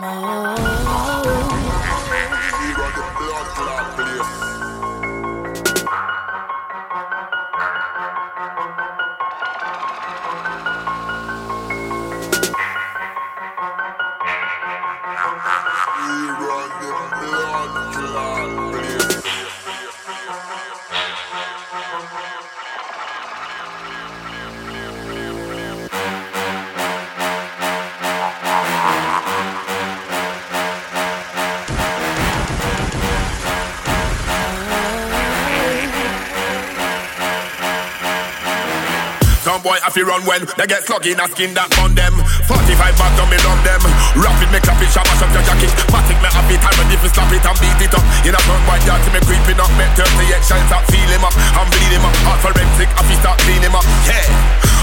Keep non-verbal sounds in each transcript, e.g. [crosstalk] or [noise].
more. Fi run when they get sluggy in a skin that on them. 45 bags on me love them. Rapid me clap it, shabba shop your jacket. Matic me happy time and if you slap it and beat it up. In a front white yard to me creeping up. Make 38 shots up, feel him up. I'm bleed him up. Heart forensic, I fi start clean him up. Yeah.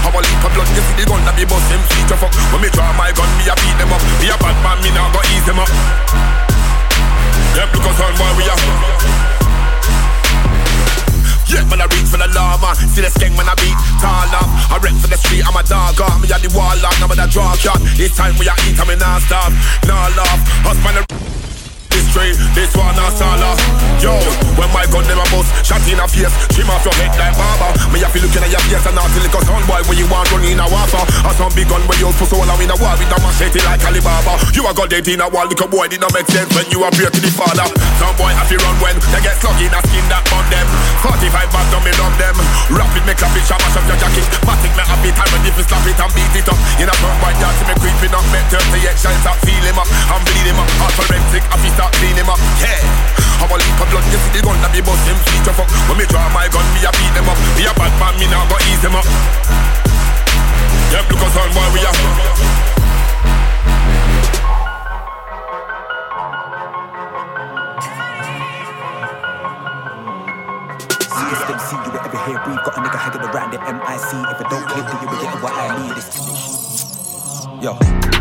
How a leap of blood, you see the gun that be bust him feature fuck. When me draw my gun, me a beat them up. Me a bad man, me now go ease them up. Them look us on why we are. Yeah, man, I reach for the llama. See the skeng man, I beat tall up. I rep for the street, I'm a dog. Me at the wall up, I'm a draw cut. This time we are eat, I'm in non-stop. Nah, love. Husband, straight, this one a sala. Yo, when my gun never bust, shot in a face, trim off your head like barber. Me have to looking at your face and not till it goes on, boy, when you want run in a waffle. Or some big gun when you so long in a war with a machete like Alibaba. You a got dead in a wall, little boy, did not make sense when you appear to the father. Some boy have to run when they get slug in a skin that on them. 45 back down, me love them. Rapid, me clap it, shabba, shop your jacket. Matic, me happy time, and if you slap it and beat it up. In a front white yard, see me creeping up, make 38 shots up, feel him up, bleed him up. Heart forensic, I start clean him up. Yeah. How a leap of blood, you see the gun that be bust him feature fuck. When me draw my gun, me a beat them up. Me a bad man, me now go ease them up. Yep, look us on boy, we are. See you ever hear breathe, got a nigga hanging around the MIC. If it don't click, then you will get what I need. Yo.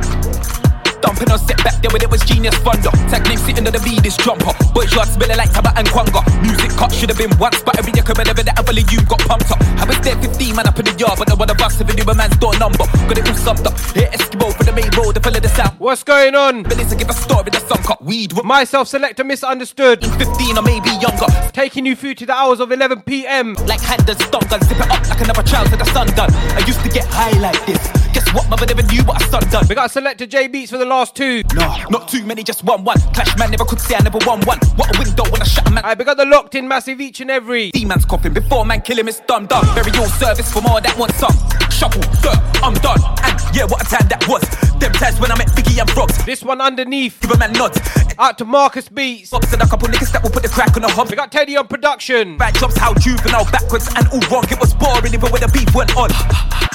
Back there when it was genius thunder. Technique sitting on the V, this jumper. Yard smelling like Taba and Kwanga. Music cut should have been once, but every year whenever that ever you got pumped up. I was there 15 man up in the yard, but no one of us even knew a man's door number. Got it all summed up. Here Eskimo for the main road, the fella the south. What's going on? But listen, give a story, that's some cut weed. Myself, selector misunderstood. 15 or maybe younger. Taking you through to the hours of 11 p.m. Like hand and stun gun, zip it up like another child to the sun done. I used to get high like this. Guess what, mother never knew what I son done. We got selector J Beats for the last two. No. Not too many, just one one. Clash man never could say I never won one. What a window when I shut a man. I got the locked in massive each and every. D-man's coughing before man kill him, it's done done. Burial service for more that want some. Shuffle, dirt, I'm done. And yeah, what a time that was. Them times when I met Biggie and Frogs. This one underneath. Give a man nods. Out to Marcus Beats. Bobs and a couple niggas that will put the crack on the hob. We got Teddy on production. Bad jobs, how juvenile, backwards and all wrong. It was boring even when the beef went on.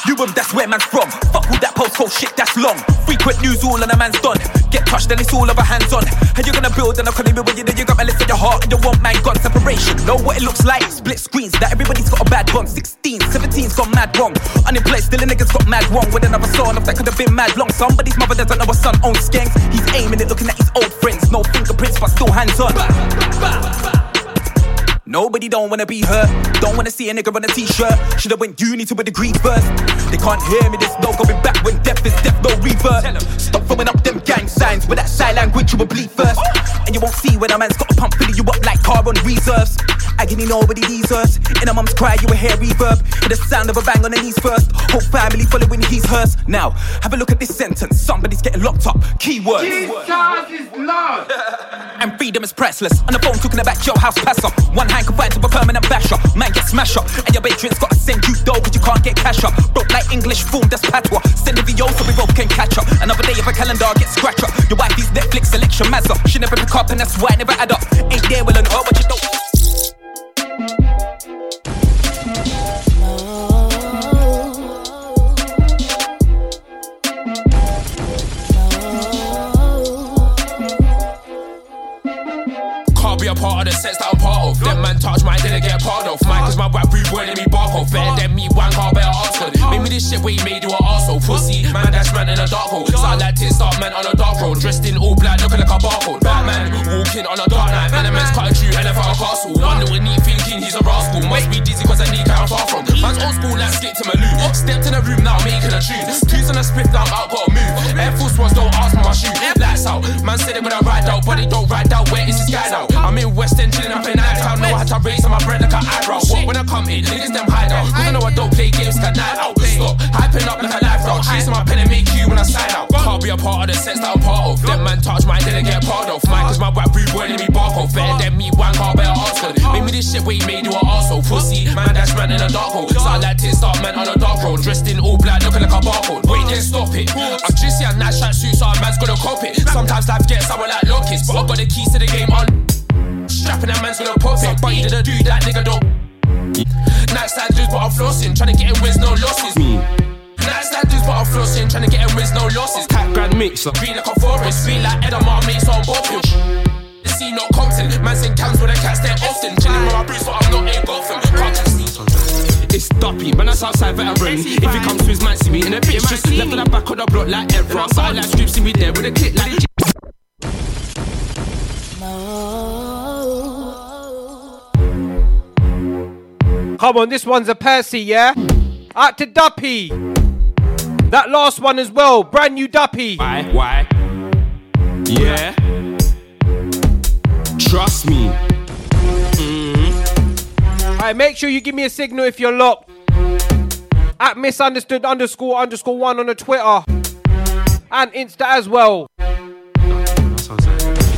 You and that's where man's from. Fuck all that postcode oh shit, that's long. Frequent news all and a man's done. Get touched and it's all over hands on. And you're gonna build and calling me when you know you got my list in your heart and you want man got separation. Know what it looks like? Split screens that everybody's got a bad bond. 16, 17's got mad wrong. Unemployed, still a nigga's got mad wrong. With another son of that could have been mad long. Somebody's mother doesn't know a son owns skanks. He's aiming it, looking at his old friends. No fingerprints, but still hands on. Nobody don't wanna be hurt. Don't wanna see a nigga on a t-shirt. Should've went uni to a degree first. They can't hear me, there's no going back when death is death, no rebirth. Stop throwing up them gang signs with that sign language you will bleed first. And you won't see when a man's got a pump filling you up like car on reserves. Agony nobody deserves. In a mum's cry, you will hear reverb. Hear the sound of a bang on the knees first. Whole family following his hearse. Now, have a look at this sentence. Somebody's getting locked up. Keywords. Jesus is Lord. and freedom is priceless. On the phone talking about your house pass up. One hand confined to a permanent basher. Man get smash up. And your patrons gotta send you dough, cause you can't get cash up. Broke like English form, that's patois. Send a VO so we both can catch up. Another day of a calendar get scratch up. Your wifey's Netflix selection mazza. She never pick up, and that's why I never add up. Ain't there, well, and her, but you don't. be a part of the sets that I'm. Them man touch mine, didn't get part of. Mine cause my rap let me bark off. Better than me, one car, better ask her. me this shit we made you an arsehole. Pussy, man, dash man in a dark hole. Sound like tit start man on a dark road. Dressed in all black, looking like a barcode. Batman, walking on a dark night. Man, a man's cutting through elephant a castle. One little neat thinking he's a rascal. Must be dizzy cause I need I'm far from. Man's old school, like skip to my loot. Stepped in the room now, making a tune. Twos on a spit now, out, gotta move. Air Force Ones, don't ask me my shoe. Lights out, Man said it when I ride out, but it don't ride out. Where is this guy now? I'm in West End chilling up in Nighttown. Know how to raise on my bread like an eyebrow. What when I come in, niggas them hide out. Cause I know I don't play games, got night out. Stop hyping up like a life route. Chasing my pen and make you when I sign out. Can't be a part of the sense that I'm part of. Them man touch mine, didn't get part of. Mine cause my rap rude boy, let me bark off. Better than me, one car, better her. Make me this shit where you made you an arsehole. Pussy, man, that's man in a dark hole. So I like to start man on a dark road. Dressed in all black, looking like a barcode. Wait, then stop it. I'm just here, nice track suit, so a man's gonna cop it. Sometimes life gets someone like Lockets, but I got the keys to the game on. Strapping that man's gonna pop it, but you didn't do that, nigga, don't. Nightstand dudes, but I'm flossing, trying to get in wins, no losses. Me. Nightstand dudes, but I'm flossing, trying to get in wins, no losses. Cat grand mix, be like a forest, be like Edamar mates on Bopill. The scene not Compton, man's in camps where the cats stay often. Chilling with my boots, but I'm not in Gotham. Can't catch me. It's Duppy, man, that's outside veteran. If he comes to his man, see me in a bitch. Just left on the back of the block like Evra. Side like strips, see me there with a clip like. Come on, this one's a Percy, yeah? Out to Duppy. That last one as well, brand new Duppy. Why? Why? Yeah. Trust me. Mm-hmm. Alright, make sure you give me a signal if you're locked. At misunderstood underscore underscore one on the Twitter. And Insta as well.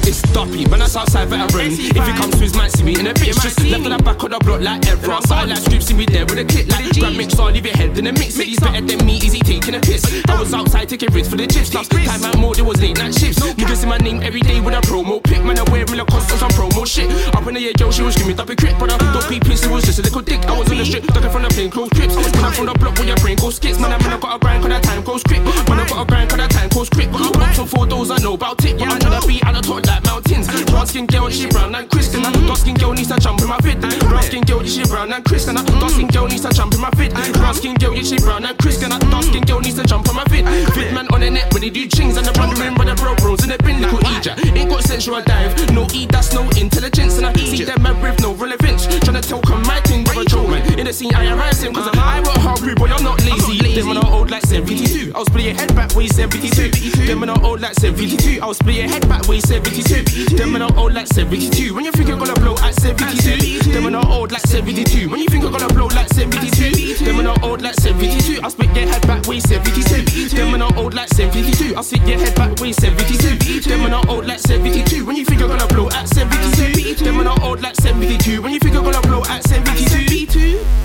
It's Duppy, man, that's outside veteran. If he comes to his man, see me in a bitch. Just left on the back of the block like Evra. Side like strips, see me there with a clip like Grand mix. So I leave your head in a mix. He's better than me, is he taking a piss? I was outside taking risks for the chips. Last time out more, there was late night shifts. Niggas in my name every day with a promo pic. Man, I'm wearing Lacoste on some promo shit. Up in the air, yo, she was screaming Duppy crip. But I don't be pissed, it was just a little dick. I was on the strip, ducking from the plane clothes trips. Come from the block where your brain goes skits. Man, I man, I got a grind, cause that time goes quick. Man, I got a grind, cause that time goes quick. Box on four doors, I know about it. But I know that beat at the top like mountains. Brown skin girl, she brown and Kristen. Dark skin girl needs to jump in my fit. Brown skin girl, she brown and Kristen. Dark skin girl needs to jump in my fit. Brown skin girl, she brown and Kristen. Dark skin girl needs to jump on my fit. Fit man on the net when they do chings and the brother in brother bro bros in the bin little Egypt. Ain't got sensual dive, no E, that's no intelligence. And I see them with no relevance. Tryna tell come my thing, brother Joe man. In the scene, I arise him cause I work hard, rude boy, I'm not lazy. Them when I'm old like 72. I'll split your head back way 72. Them when I'm old like 72. I'll split your head back way 72. Them when I'm old like 72. When you think you're gonna blow at 72. Them when I'm old like 72. When you think you're gonna blow like 72. Them when I'm old like 72. I'll split your head back way 72. Them when I'm old like 72. I'll split your head back way 72. Them when I'm old like 72. When you think you're gonna blow at 72. Them when I'm old like 72. When you think you're gonna blow at 72.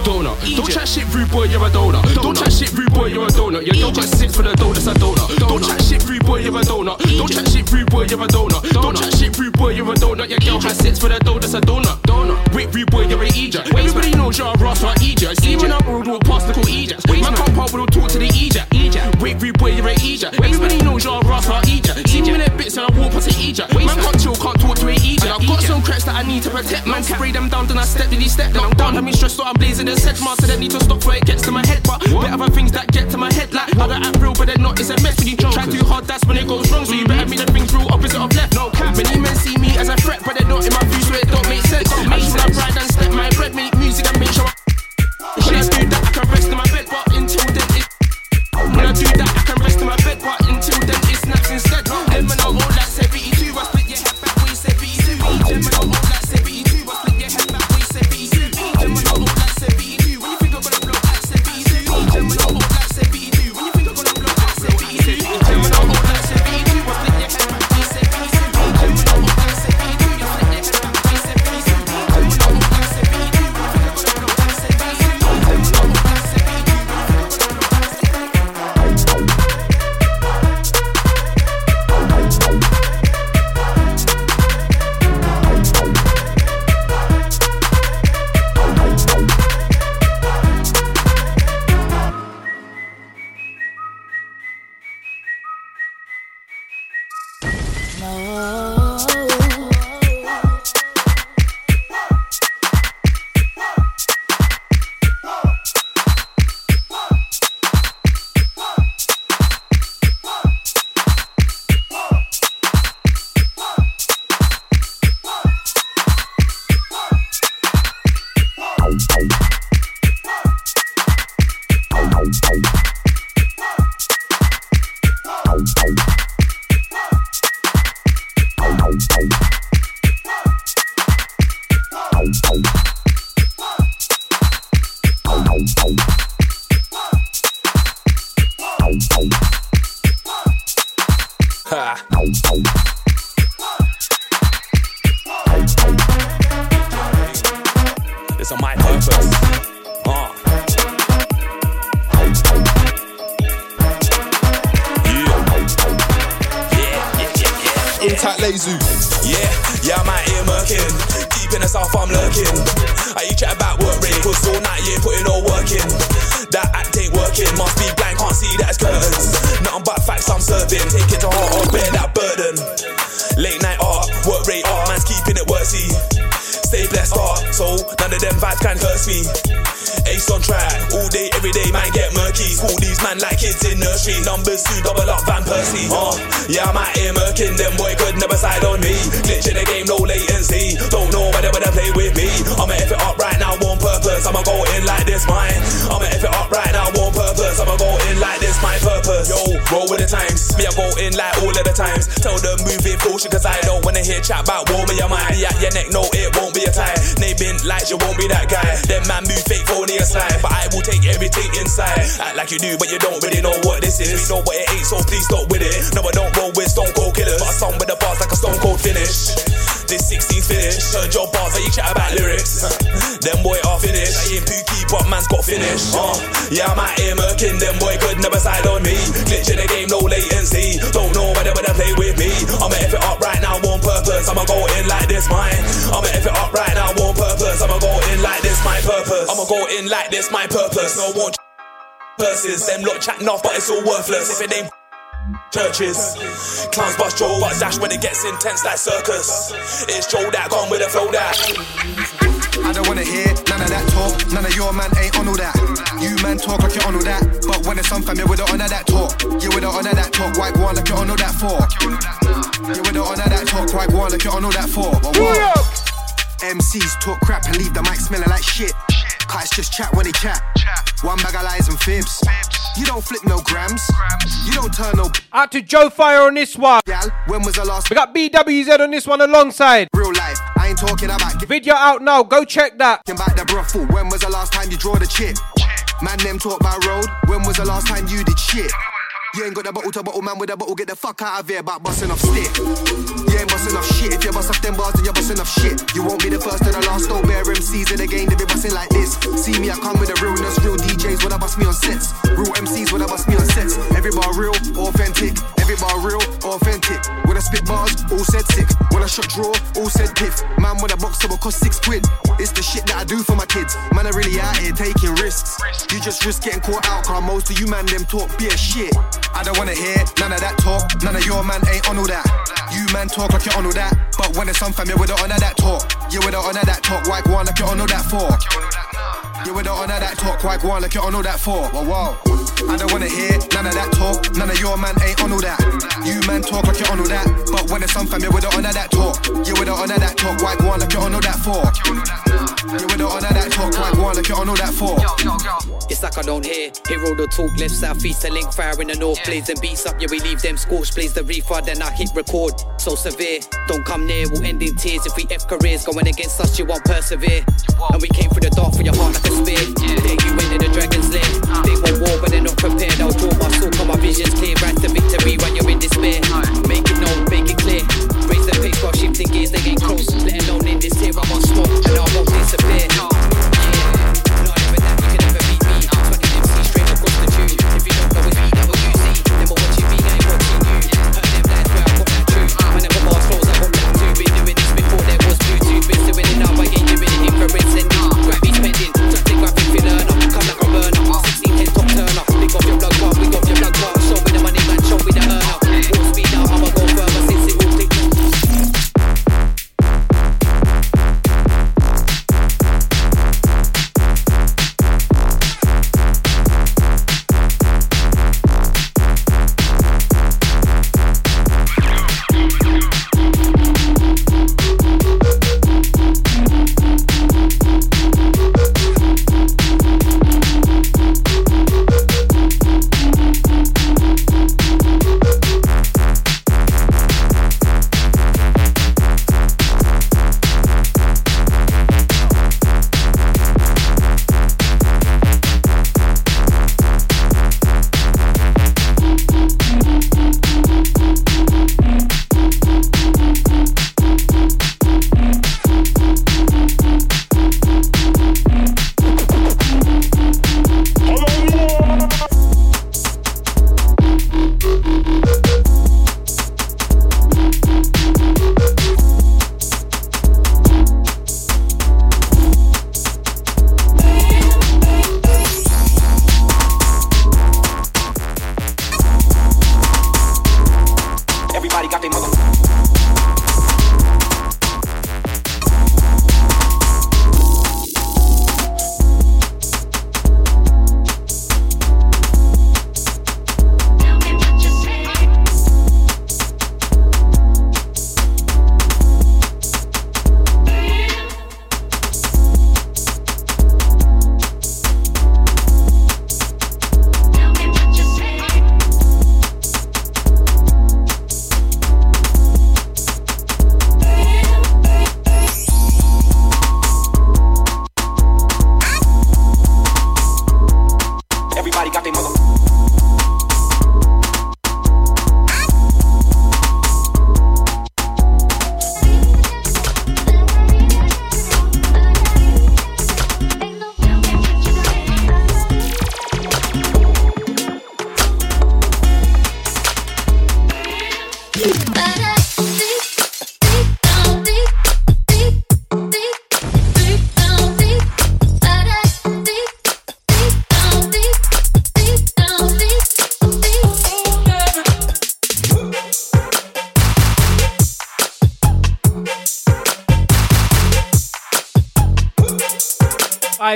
Donut. Don't chat shit, rude boy, you're a donut. Don't chat shit, rude boy, you're a donut. Your girl got six for the that's a donut. Don't chat shit, rude boy, you're a donut. Don't chat shit, rude boy, you're a donut. Don't chat shit, rude boy, you're a donut. Your girl has six for the that's a donut. Donut. Wait, rude boy, you're an Egypt. Everybody knows you're a Ross or Egypt. See when I'm rude, we'll pass the call Egypt. Man can't pop, we'll talk to the Egypt. Wait, rude boy, you're an Egypt. Everybody knows you're a Ross or Egypt. See in bits and I walk past the Egypt. Man can't chill, can't talk to an Egypt. And I've got some cracks that I need to protect. Man, spray them down, then I step, then he step. Then I'm down, have me stressed, so I'm blazing the. Man, said I need to stop before it gets to my head. But bit other things that get to my head, like how they act real, but they're not. It's a mess when you try too hard. That's when it goes wrong. So you better make the things real opposite of left. No cap. Many men see me as a threat, but they're not in my view, so it don't make sense. I just wanna ride and step my bread, make music and make sure. I when I It's on my purpose. Uh. Intact Lazy. Yeah, yeah, I'm out here murking. Deep in the south, I'm lurking. Are you chat about work rate? Cause all night you ain't putting no work in. That act ain't working. Must be blind, can't see that it's curtains. Nothing but facts I'm serving. Take it to heart, I'll bear that burden. Late night art, work rate art, man's keeping it worthy. Stay blessed art, so none of them vibes can curse me. Ace on track, all day, every day, man get murky. School these man like kids in nursery. Numbers two, double up, Van Persie. Uh, yeah, I'm out here murking, them boy could never side on me. Glitch in the game, no latency. Don't know whether they play with me. Purpose. I'ma go in like this, mine. I'ma F it up right now, on purpose. I'ma go in like this, my purpose. Yo, roll with the times. Me, I go in like all of the times. Tell them move it caution, cause I don't wanna hear chat about war. Me, I might be at your neck, no, it won't be a tie. Been like you won't be that guy. Them man move fake phony aside, but I will take everything inside. Act like you do, but you don't really know what this is. We know what it ain't, so please stop with it. No, I don't roll with stone cold killers, but I song with the bars like a stone cold finish. This 16 finish, heard your bars, but you chat about lyrics. [laughs] Them boy are finished. I ain't pookie, but man's got finished. Uh, yeah, I'm out here murking. Them boy could never side on me. Glitch in the game, no latency. Don't know whether they play with me. I'ma F it up right now on purpose. I'ma go in like this, mine. I'ma F it up right now on purpose. I'ma go in like this, my purpose. I'ma go in like this, my purpose. No one purses. Them lot chatting off, but it's all worthless. If it ain't churches. Clowns bust Joe, but dash when it gets intense like circus. It's Joe that gone with a flow that. I don't wanna hear none of that talk. None of your man ain't on all that. You man talk like you're on all that. But when it's some fam, you with the honor that talk. You with the honor that talk. Why go on like you're on all that for? You with the honor that talk. Why go on like you're on all that for? What? MCs talk crap and leave the mic smelling like shit. Cats just chat when they chat. One bag of lies and fibs. You don't flip no grams. You don't turn no Out to Joe Fire on this one. gal. When was the last We got BWZ on this one alongside. real life? Talking about Video out now. Go check that. about the brothel. When was the last time you draw the chip? Man, them talk about road. When was the last time you did shit? You ain't got the bottle to bottle, man with a bottle. Get the fuck out of here about busting off stick. You ain't busting off shit. If you bust off them bars, then you're busting off shit. You won't be the first or the last. Don't bear MCs in the game. They be busting like this. See me, I come with a realness. Real DJs when I bust me on sets. Real MCs when I bust me on sets. Every bar real, authentic. Every bar real, authentic. When I spit bars, all said sick. When I shot draw, all said piff. Man, when a box will cost six quid. It's the shit that I do for my kids. Man, I really out here taking risks. You just risk getting caught out, car most of you man them talk beer shit. I don't wanna hear none of that talk. None of your man ain't on all that. You man talk like you're on all that. But when it's some fam, you with the honor that talk. You with the honor that talk. Why go on like you're on all that for? You with the honor that talk. Why go on like you're on all that for? Whoa, whoa. I don't wanna hear none of that talk. None of your man ain't on all that. You man talk like you're on all that. But when it's some fam, you with the honor that talk. You with the honor that talk. Why go on like you're on all that for? You with the honor that talk. Why go on like you're on all that for? It's like I don't hear. hear all the talk, left, south, east, a link fire in the north. Plays and beats up, yeah, we leave them scorched. Plays the reefer, then I hit record. So severe, don't come near, we'll end in tears. If we F careers going against us, you won't persevere. And we came through the dark for your heart like a spear. There you went in the dragon's lair. They want war, but they're not prepared. I'll draw my soul, come my vision's clear. Rise to victory when you're in despair. Make it known, make it clear. Raise the pace while shifting gears, they ain't close. Let alone in this here, I want smoke, and I won't disappear.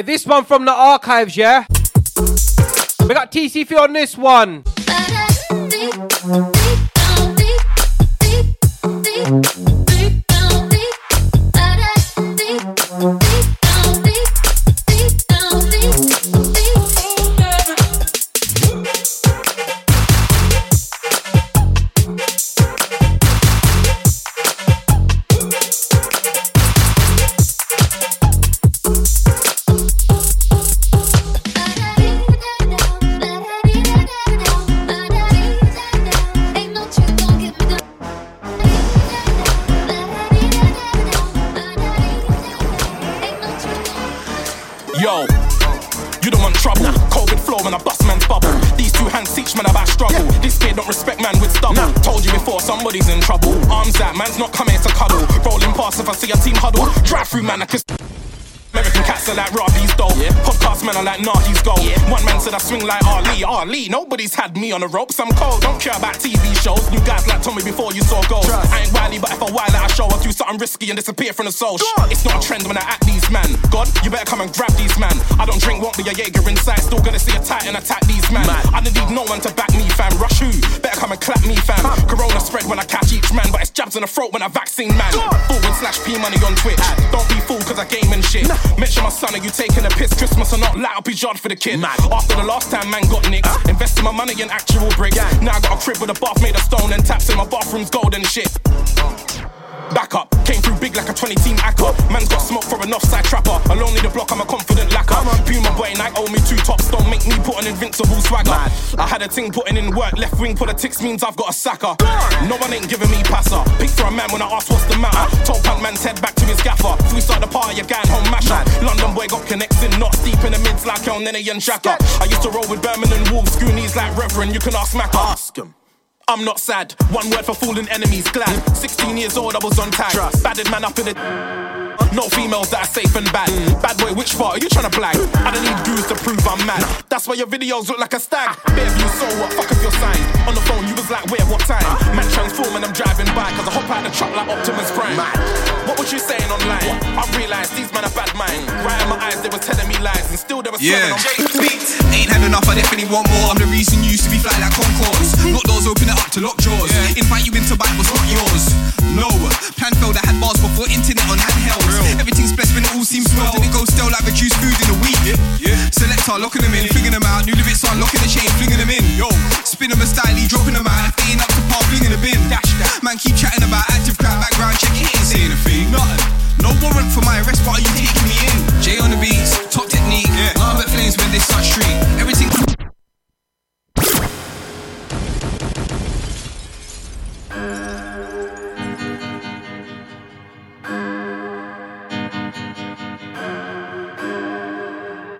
This one from the archives, yeah? We got TCF on this one. Not coming to cuddle. Rolling past if I see a team huddle. Drive through man, I kiss. Cats are like Robbie's dope. Podcast men are like Nardi's gold. One man said I swing like Ali. Ali, nobody's had me on the ropes. I'm cold, don't care about TV shows. New guys like Tommy before you saw gold. I ain't wily, but if I while I show, I'll do something risky and disappear from the soul. It's not a trend when I act these man. God, you better come and grab these man. I don't drink, won't be a Jaeger inside. Still gonna see a titan attack these man. I don't need no one to back me, fam. Rush who? Better come and clap me, fam. Corona spread when I catch each man, but it's jabs in the throat when I vaccine man. Forward slash P money on Twitch. Don't be fooled cause I game and shit. Mention my son, are you taking a piss? Christmas or not, light up his yard for the kid. After the last time man got nicked, invested my money in actual bricks. Now I got a crib with a bath made of stone and taps in my bathroom's gold and shit. Back up, came through big like a 20 team acca. Man's got smoke for an offside trapper. Alone need the block, I'm a confident lacquer. Puma boy, Nike owe me two tops. Don't make me put an invincible swagger. I had a ting putting in work. Left wing politics means I've got a sacker. No one ain't giving me passer. Pick for a man when I ask what's the matter. Told punk man's head back to his gaffer. If we start the party, you going home masher. London boy got connects in knots deep in the mids like Elneny and Xhaka. I used to roll with Birmingham Wolves, Goonies like Reverend. You can ask Macca. Ask him. I'm not sad. One word for fooling enemies, glad. 16 years old, I was on tag. Badded man up in the. No females that are safe and bad. Bad boy, which part are you trying to blag? I don't need goose to prove I'm mad. That's why your videos look like a stag. Bare view, so what? Fuck if you're signed. On the phone, you was like, where, what time? Man transform and I'm driving by, cause I hop out the truck like Optimus Prime. What was you saying online? I realized these men are bad mind. Right in my eyes, they were telling me lies, and still they were Yeah. on Ain't had enough, I definitely want more. I'm the reason you used to be fly like Concordes. Lock doors, open it up to lock jaws. Invite you into was not yours. No, plan failed, I had bars before internet on handhelds. Everything's blessed when it all seems well. Didn't go stale like reduced food in a week. Selector, locking them in, flinging them out. New lyrics are locking the chain, flinging them in. Yo, spin them a styly, dropping them out. If they ain't up to par, flinging the bin. Dash that. Man, keep chatting about active crowd, background check, he ain't saying a thing. Nothing. No warrant for my arrest, but are you taking me in? Jay on the beats, top technique. Yeah. Lambert flames when they start street.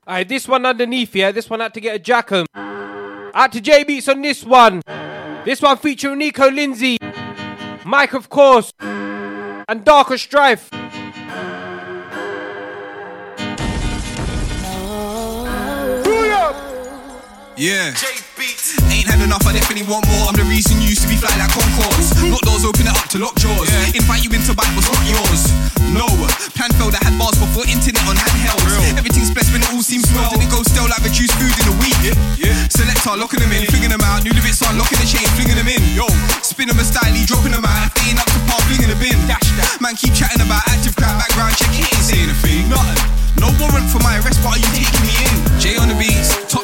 Alright, this one underneath, yeah. This one had to get a jackham. Out to J Beats on this one. This one featuring Nico Lindsay, Mike, of course, and Darker Strife. Yeah. Ain't had enough, I definitely want more. I'm the reason you used to be fly like Concordes. [laughs] Lock doors, open it up to lock jaws. Invite you into was not yours. No, plan failed, I had bars before internet on handhelds. Everything's blessed when it all seems well. Didn't go stale like reduced food in a week. Selector, locking them in, flinging them out. New lyrics are locking the chain, flinging them in. Yo, spin them a styly, dropping them out. If they ain't up to par, flinging the bin. Dash that. Man, keep chatting about active crowd, background check, he ain't saying a thing. Nothing. No warrant for my arrest, but are you taking me in? Jay on the beats, top. Yeah.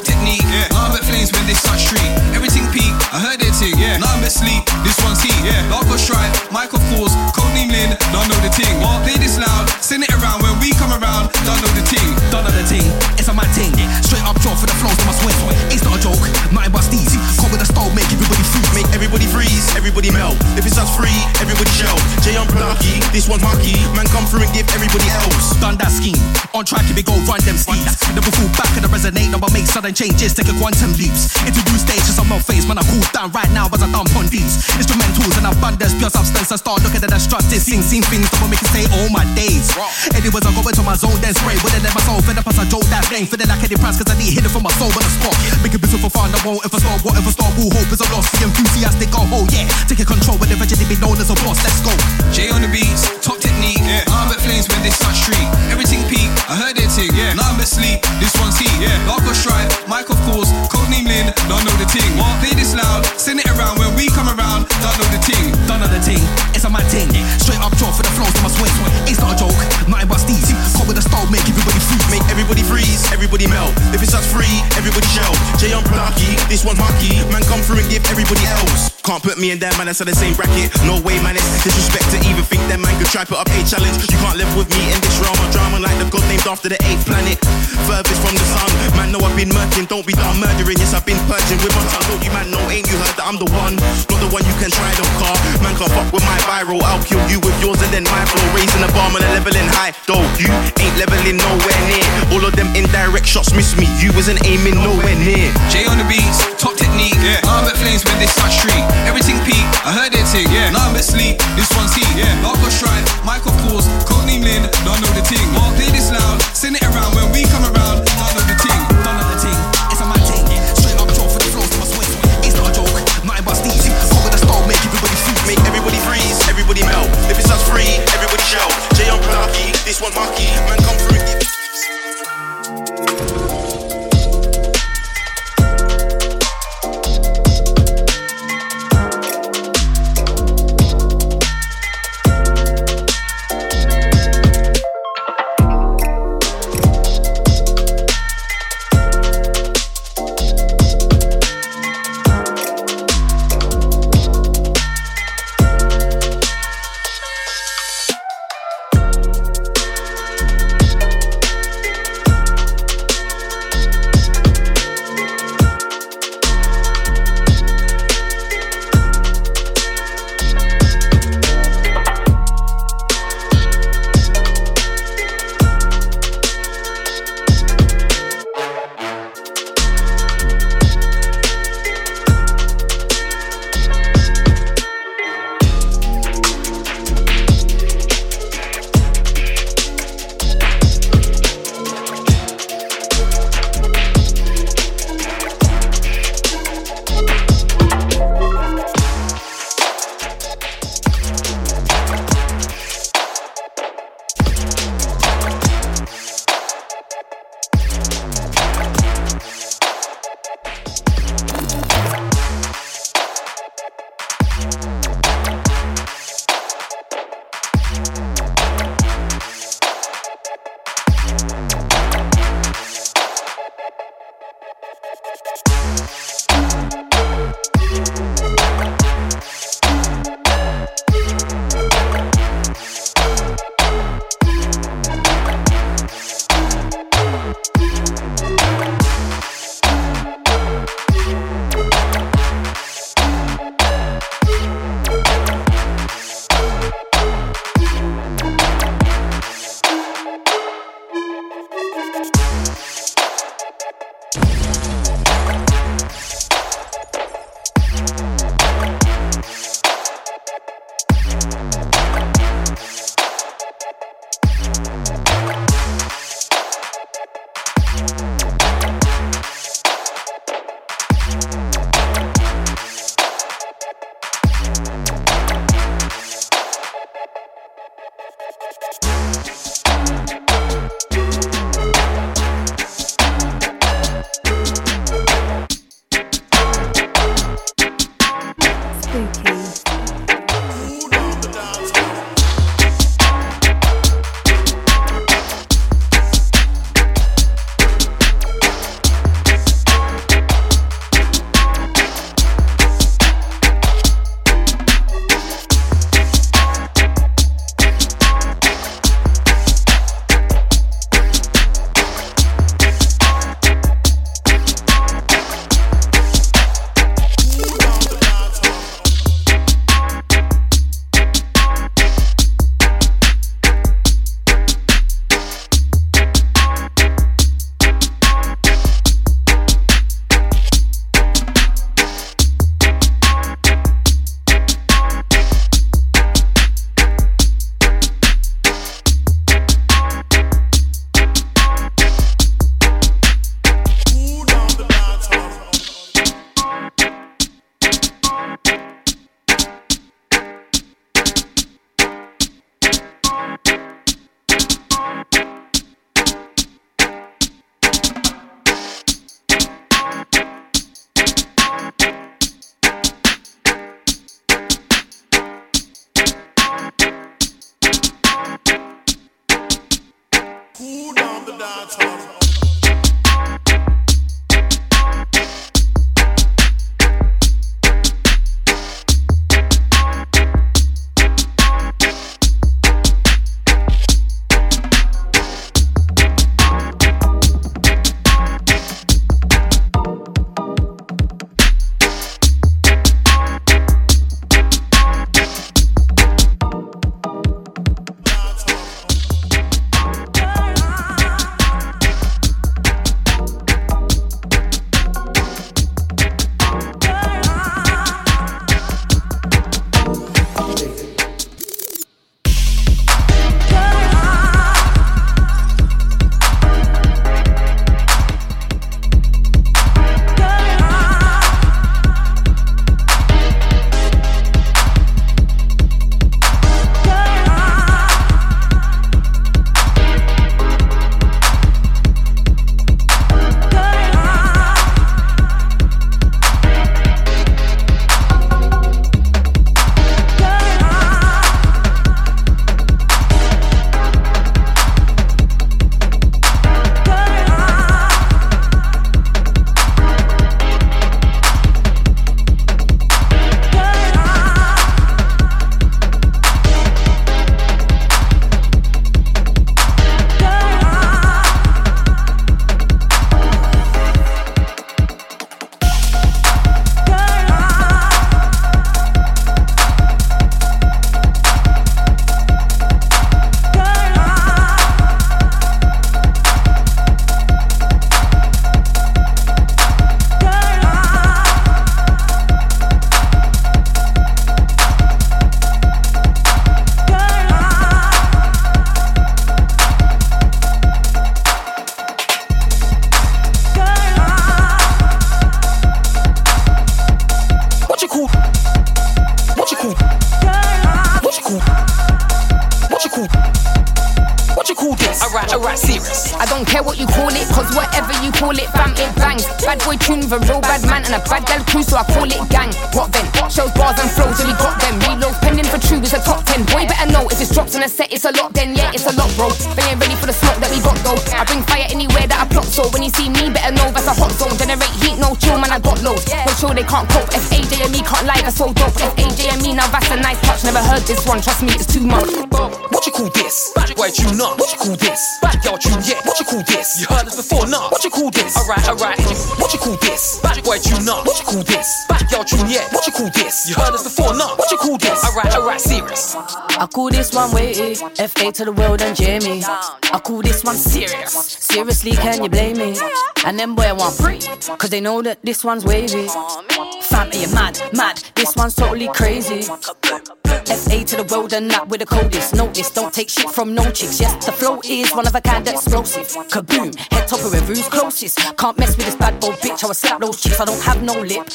When they start street. Everything peak, I heard their ting. Yeah. Nothing but sleep, this one's heat. Yeah. Dark or stripe, Mike of course, code Lin, don't know the ting. Play this loud, send it around when we come around, don't know the ting. Don't know the ting, it's a mad ting. Straight up draw for the flows on my swing. It's not a joke, nothing but steez. Come with a style, make everybody freeze. Make everybody freeze, everybody melt. If it sounds free, everybody shell. Jay on Plucky, this one's monkey. Man, come through and give everybody else. Done that scheme, on track if we go run them steeds. Never fall back and I resonate, never make sudden changes, take a quantum leaps. New stages, I'm face, phased, man, I cool down right now as I dump on these. Instrumentals and abundance, pure substance, I start looking at the structure, sing, sing things that will make say all my days. Anyways, I go into my zone, then spray, it in my soul, fed up as I joke that thing, feeling like any price, cause I need it from my soul when I spot. Make it business for fun, I won't ever stop, whatever stop, who hope is a loss, the enthusiastic oh yeah, taking control, and eventually be known as a boss, let's go. Jay on the beats, top technique. Yeah. Lambert flames when they start street. Everything peak, I heard their ting. Yeah. Nothing but sleep, this one's heat. Yeah. Darko Stripe, Mike of course, codename Lin, don't know the ting. What? Play this loud, send it around when we come around, don't know the ting. Don't know the ting, it's a mad ting. Straight up draw for the flows to my swing. It's not a joke, nothing but steez. Come with the style, make everybody freeze. Make everybody freeze, everybody melt. If it's us free, everybody shell. Jay on Plucky, this one's Marky. Man, come through and give everybody else. Can't put me and that man that's in the same bracket. No way, man, it's disrespect to even think that man could try put up a challenge. You can't live with me in this. I'm drama like the god named after the eighth planet. Furthest from the sun. Man, know I've been murking. Don't be done murdering. Yes, I've been purging with my tongue. Don't you man know, ain't you heard that I'm the one? Not the one you can try, don't car. Man can't fuck with my viral. I'll kill you with yours and then my flow. Raising the bar, man, leveling high. Though you ain't leveling nowhere near. All of them indirect shots miss me. You wasn't aiming nowhere near. Jay on the beats, top technique. Yeah. Nothing but flames when this touch street. Everything peak, I heard it ting. Yeah. Nothing but sleep, this one's heat. Yeah. Darko Stripe, Mike of course, codename Lynn, don't know the ting. What? Play this loud, send it around when we come around, don't know the ting. Don't know the ting, it's a mad ting. Straight up draw for the flows to my swing. It's not a joke, nothing but steez. Come with the style, make everybody freeze. Make everybody freeze, everybody melt. If it's us free, everybody shout. Jay on Plucky, this one's Marky. Man, FA to the world and Jamie. I call this one serious. Seriously, can you blame me? And them boy want free, cause they know that this one's wavy. Fam, you mad? Mad, this one's totally crazy. FA to the world and that with the coldest. Notice, don't take shit from no chicks. Yes, the flow is one of a kind explosive. Kaboom, head topper who's closest. Can't mess with this bad boy bitch. I will slap those chicks. I don't have no lip.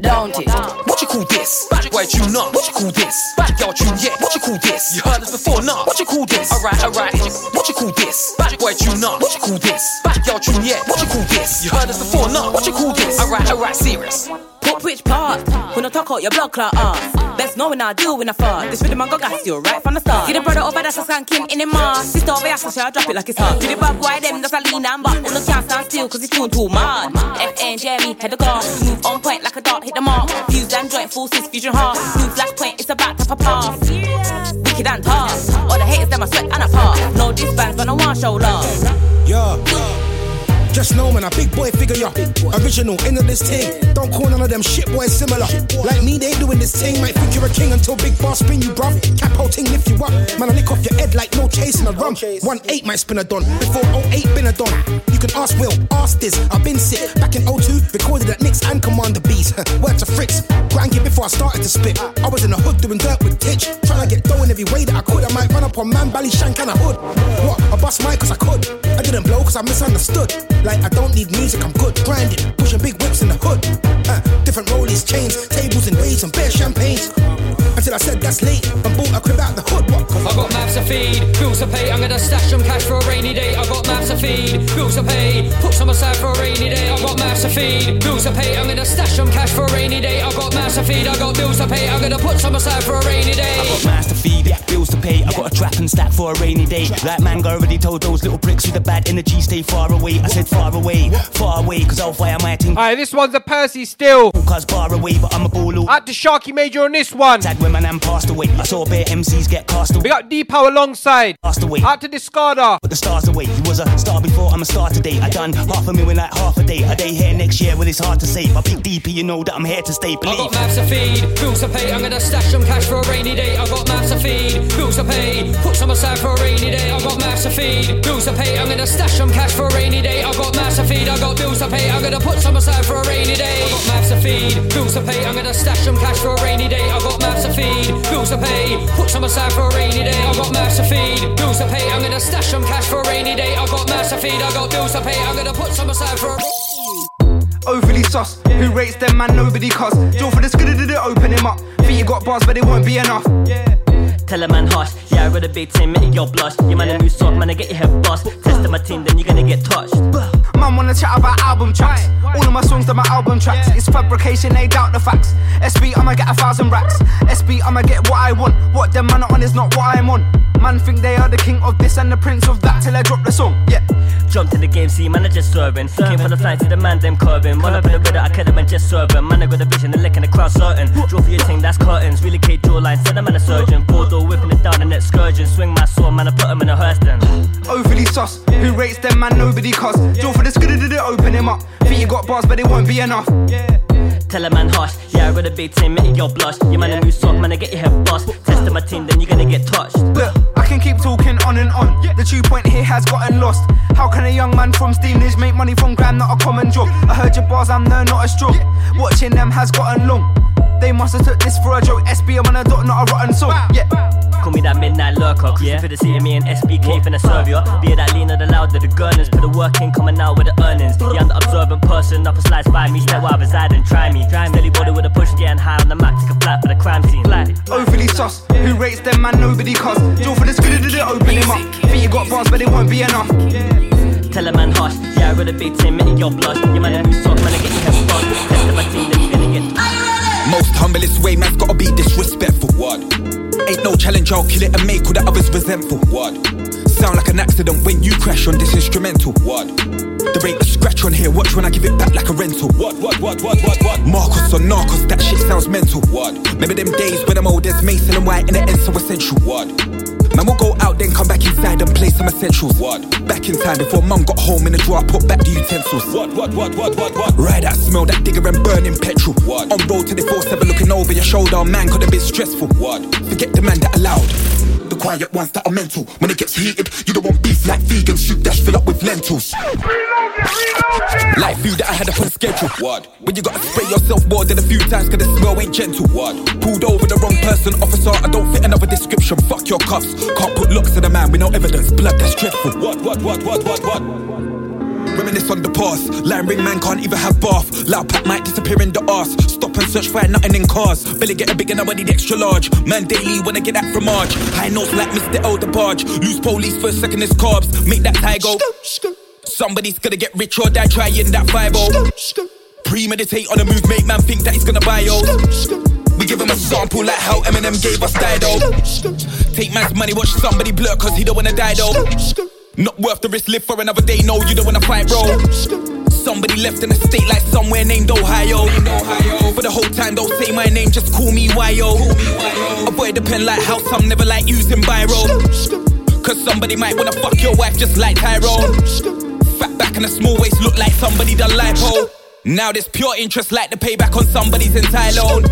Don't it? What you call this? Bad boy tune, nah. What you call this? Bad girl tune, yeah. What you call this? You heard us before, nah. What you call this? Alright, alright. What you call this? Bad boy tune, nah. What you call this? Bad girl tune, yeah. What you call this? You heard us before, nah. What you call this? Alright, alright, serious. Put which part? When I talk out your blood clot ass. Best knowing I do when I fart. This rhythm I got gas you right from the start. See the brother over that's a skanking in the mask. Sister over here, I drop it like it's hot. See the bad boy them that's a lean and back. Look can't stand still cause it's tune too mad. F and Jeremy, head the car. Move on point like a dart, hit the mark. Fuse and joint, forces, fusion heart. New flash point, it's about to pop off. Wicked and tough. All the haters, them I sweat and I part. No disbands, but no one show love. Yeah. Just know, man, a big boy figure, ya. Original, end of this thing. Don't call none of them shit boys similar. Like me, they doing this thing. Might think you're a king until big boss spin you, bruv. Capo ting lift you up. Man, I lick off your head like no chasing a rum. 1 8 might spin a don. Before 08 been a don. You can ask Will, ask this. I've been sick. Back in 02, recorded at Knicks and Commander Bees. Word to Fritz. Grangy before I started to spit. I was in the hood doing dirt with Titch. Trying to get dough in every way that I could. I might run up on man, Bally Shank and a hood. What? I bust mine cause I could. I didn't blow cause I misunderstood. Like I don't need music, I'm good. Grinding, pushing big whips in the hood. Uh, different rollies, chains, tables and waves and bare champagnes. Until I said that's late and bought a crib out the hood. What? I got maps to feed, bills to pay. I'm gonna stash some cash for a rainy day. I got maps to feed, bills to pay. Put some aside for a rainy day. I got maps to feed, bills to pay. I'm gonna stash some cash for a rainy day. I got maps to feed, I got bills to pay. I'm gonna put some aside for a rainy day. I got mass to feed, bills to pay. I got a trap and stack for a rainy day. Like man, already told those little bricks with the bad energy, stay far away. I said far away, far away, cause I'll fire my thing. Alright, this one's a Percy still. Cause far away, but I'm a ball. Out to Sharky Major on this one. Sad when my nan passed away. I saw bare MCs get cast away. We got D Power alongside. Passed away. Out to Discarda. Put the stars away. He was a star before, I'm a star today. I done half a million like half a day. A day here next year, well, it's hard to say. But big DP, you know that I'm here to stay. Believe. I got maps to feed, bills to pay. I'm gonna stash some cash for a rainy day. I got maps to feed, bills to pay. Put some aside for a rainy day. I got maps to feed, bills to pay. I'm gonna stash some cash for a rainy day. I got maps to feed, I got bills to pay. I'm gonna put some aside for a rainy day. I got maps to feed, bills to pay. I'm gonna stash some cash for a rainy day. I got maps to feed, bills to pay. Put some aside for a rainy day. I got maps to feed, bills to pay. I'm gonna stash some cash for a rainy day. I got maps to feed, I got bills to pay. I'm gonna put some aside for a overly sus. Who rates them, man? Nobody cuz. Joe for the skid did it, open him up. Think you got bars, but it won't be enough. Tell a man hush, yeah, I got a big team, make your blush. You man a new soft, man, I get your head bust. Test my team, then you're gonna get touched. Man wanna chat about album tracks. All of my songs are my album tracks. It's fabrication, they doubt the facts. SB, I'ma get a thousand racks. SB, I'ma get what I want. What them man are on is not what I'm on. Man think they are the king of this and the prince of that till I drop the song. Yeah. Jumped in the game, see, man, I just serving. Came for the flight to the man, them curving. Run up in the river, I could've been just serving. Man, I got a vision, the lick in the crowd certain. Draw for your thing, that's curtains. Really Kate jawline, said I'm a surgeon. Bordeaux whipping it down an excursion. Swing my sword, man, I put him in a hearse then. Overly sus. Who rates them, man? Nobody cuz. Joe for the skid did it, open him up. Think you got bars, but it won't be enough. Tell a man hush, yeah, I got a big team, make your blush. You man a new soft, man, I get your head bust. Test my team, then you're gonna get touched. Look, I can keep talking on and on. The two point here has gotten lost. How can a young man from Stevenage make money from gram, not a common job? I heard your bars, I'm there, not a stroke. Watching them has gotten long. They must have took this for a joke. SB, I'm on a dot, not a rotten song. Yeah. Call me that midnight lurker. Cruising yeah. for the city, me and SBK finna serve ya. Be that leaner, the louder, the gurners. Put the work in, coming out with the earnings. Yeah, I'm the observant person. Upper slice by me, step where I reside and try me. Steady body with a push, getting high on the map. Take a flight for the crime scene. Flight. Overly sus. Who rates them, man? Nobody cuz. Jaw for the scooter, did it open him up. Think you got bars, but it won't be enough. Tell a man hush. Yeah, I got a big team, make your blush. You man, a new sock, man, I get your head spun. Test of my team, Most humblest way, man's gotta be disrespectful. What? Ain't no challenge, I'll kill it and make all the others resentful. What? Sound like an accident when you crash on this instrumental. What? There ain't a scratch on here, watch when I give it back like a rental. What, what, what, what, what, what? Marcos or Narcos, that shit sounds mental. What? Remember them days when I'm old as Mason and White and it ends so essential. What? Man, we'll go out then come back inside and play some essentials. What? Back in time before mum got home in the drawer, I put back the utensils. What, what, what, what, what, what? Ride that smell, that digger and burning petrol. What? On road to the 4-7 looking over your shoulder, man could have been stressful. What? Forget the man that allowed. The quiet ones that are mental. When it gets heated, you don't want beef like vegan soup dash fill up with lentils. Like food that I had up on schedule. What? When you gotta spray yourself more than a few times cause the smell ain't gentle. What? Pulled over the wrong person, officer. I don't fit another description. Fuck your cuffs. Can't put looks in a man with no evidence. Blood that's dreadful. What, what, what, what, what, what? Reminisce on the past. Line ring man can't even have bath. Loud pack might disappear in the ass. Stop and search for nothing in cars. Belly getting bigger now I need extra large. Man daily when I get that from March. High notes like Mr. Elder Barge. Lose police first second is carbs. Make that tie go. Somebody's gonna get rich or die trying that 5 Premeditate on the move, make man think that he's gonna buy yo. We give him a sample like how Eminem gave us Dido. Take man's money, watch somebody blur cause he don't wanna die though. Not worth the risk, live for another day, no, you don't wanna fight, bro. Somebody left in a state like somewhere named Ohio. For the whole time, don't say my name, just call me Yo. Avoid the pen like how some never like using biro. Cause somebody might wanna fuck your wife just like Tyrone. Fat back and a small waist look like somebody done lipo. Now there's pure interest like the payback on somebody's entire loan.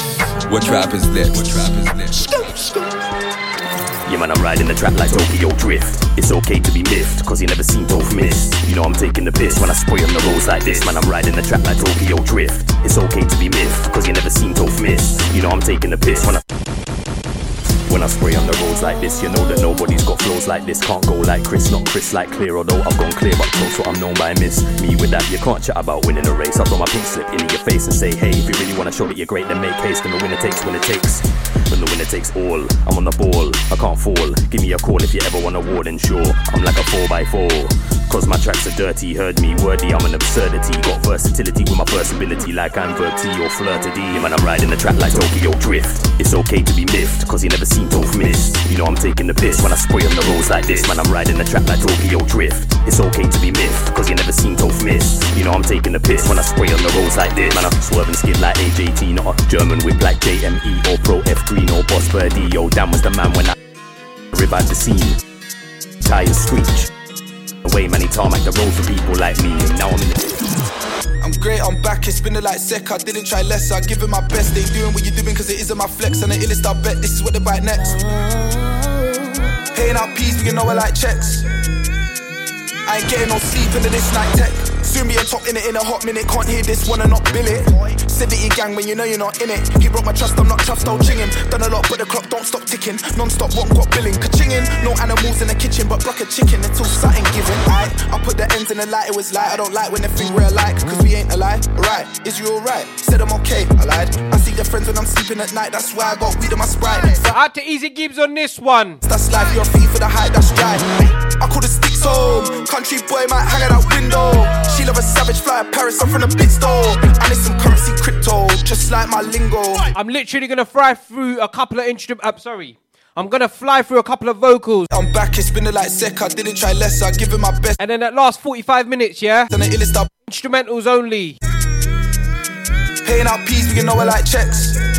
[laughs] what trap is this? What trap is this? Yeah, man, I'm riding the track like Tokyo Drift. It's okay to be miffed, cause you never seen Toph miss. You know I'm taking the piss when I spray on the roads like this. Man, I'm riding the track like Tokyo Drift. It's okay to be miffed, cause you never seen Toph miss. You know I'm taking the piss when I. When I spray on the roads like this, you know that nobody's got flows like this. Can't go like Chris, not Chris like clear, although I've gone clear, but close what I'm known by miss. Me with that, you can't chat about winning a race. I'll throw my pink slip in your face and say, hey, if you really wanna show that you're great, then make haste. And the winner takes when it takes. The it takes all, I'm on the ball, I can't fall. Give me a call if you ever want a war, then sure. I'm like a 4x4. Cause my tracks are dirty, heard me wordy, I'm an absurdity. Got versatility with my versatility, like I'm Verti or Flirty D. Man, I'm riding the track like Tokyo Drift. It's okay to be miffed, cause you never seen Toph miss. You know I'm taking the piss when I spray on the roads like this. Man, I'm riding the track like Tokyo Drift. It's okay to be miffed, know I'm taking the piss when I spray on the roads like this. Man, I'm swerving skid like AJT, not a German with like JME or Pro F Green or Boss Birdie. Yo, Dan was the man when I revive the scene. Tires screech. Away many tarmac the road for people like me. And now I'm in the. I'm great, I'm back, it's spinning like Sek. I didn't try less, I give it my best. They doing what you're doing cause it isn't my flex. And the illest I bet this is what they bite next. Paying out peas, can know I like checks. I ain't getting no sleep into this night tech. Soon be a top in it in a hot minute. Can't hear this one and not bill it. It gang when you know you're not in it. He broke my trust, I'm not chuffed, don't ching him. Done a lot, but the clock don't stop ticking. Non stop, one got billing. Ka-chinging. No animals in the kitchen, but block a chicken until something given. I, I put the ends in the light, it was light. I don't like when they think we're alike, cause we ain't alike. Right, is you alright? Said I'm okay, I lied. I see your friends when I'm sleeping at night, that's why I got weed in my sprite. So out to Easy Gibbs on this one. That's life, you're a thief for the high, that's right. I call the sticks home. Country boy might hang out that window. She love a savage fly Paris, I'm from the big store. And it's some currency crypto, just like my lingo. I'm literally gonna fly through a couple of instruments. I'm uh, sorry. I'm gonna fly through a couple of vocals. I'm back, it's been like Sek, I didn't try less, I give it my best. And then that last 45 minutes, yeah? Then the illest up. Instrumentals only. Paying out peas, we can know I like checks.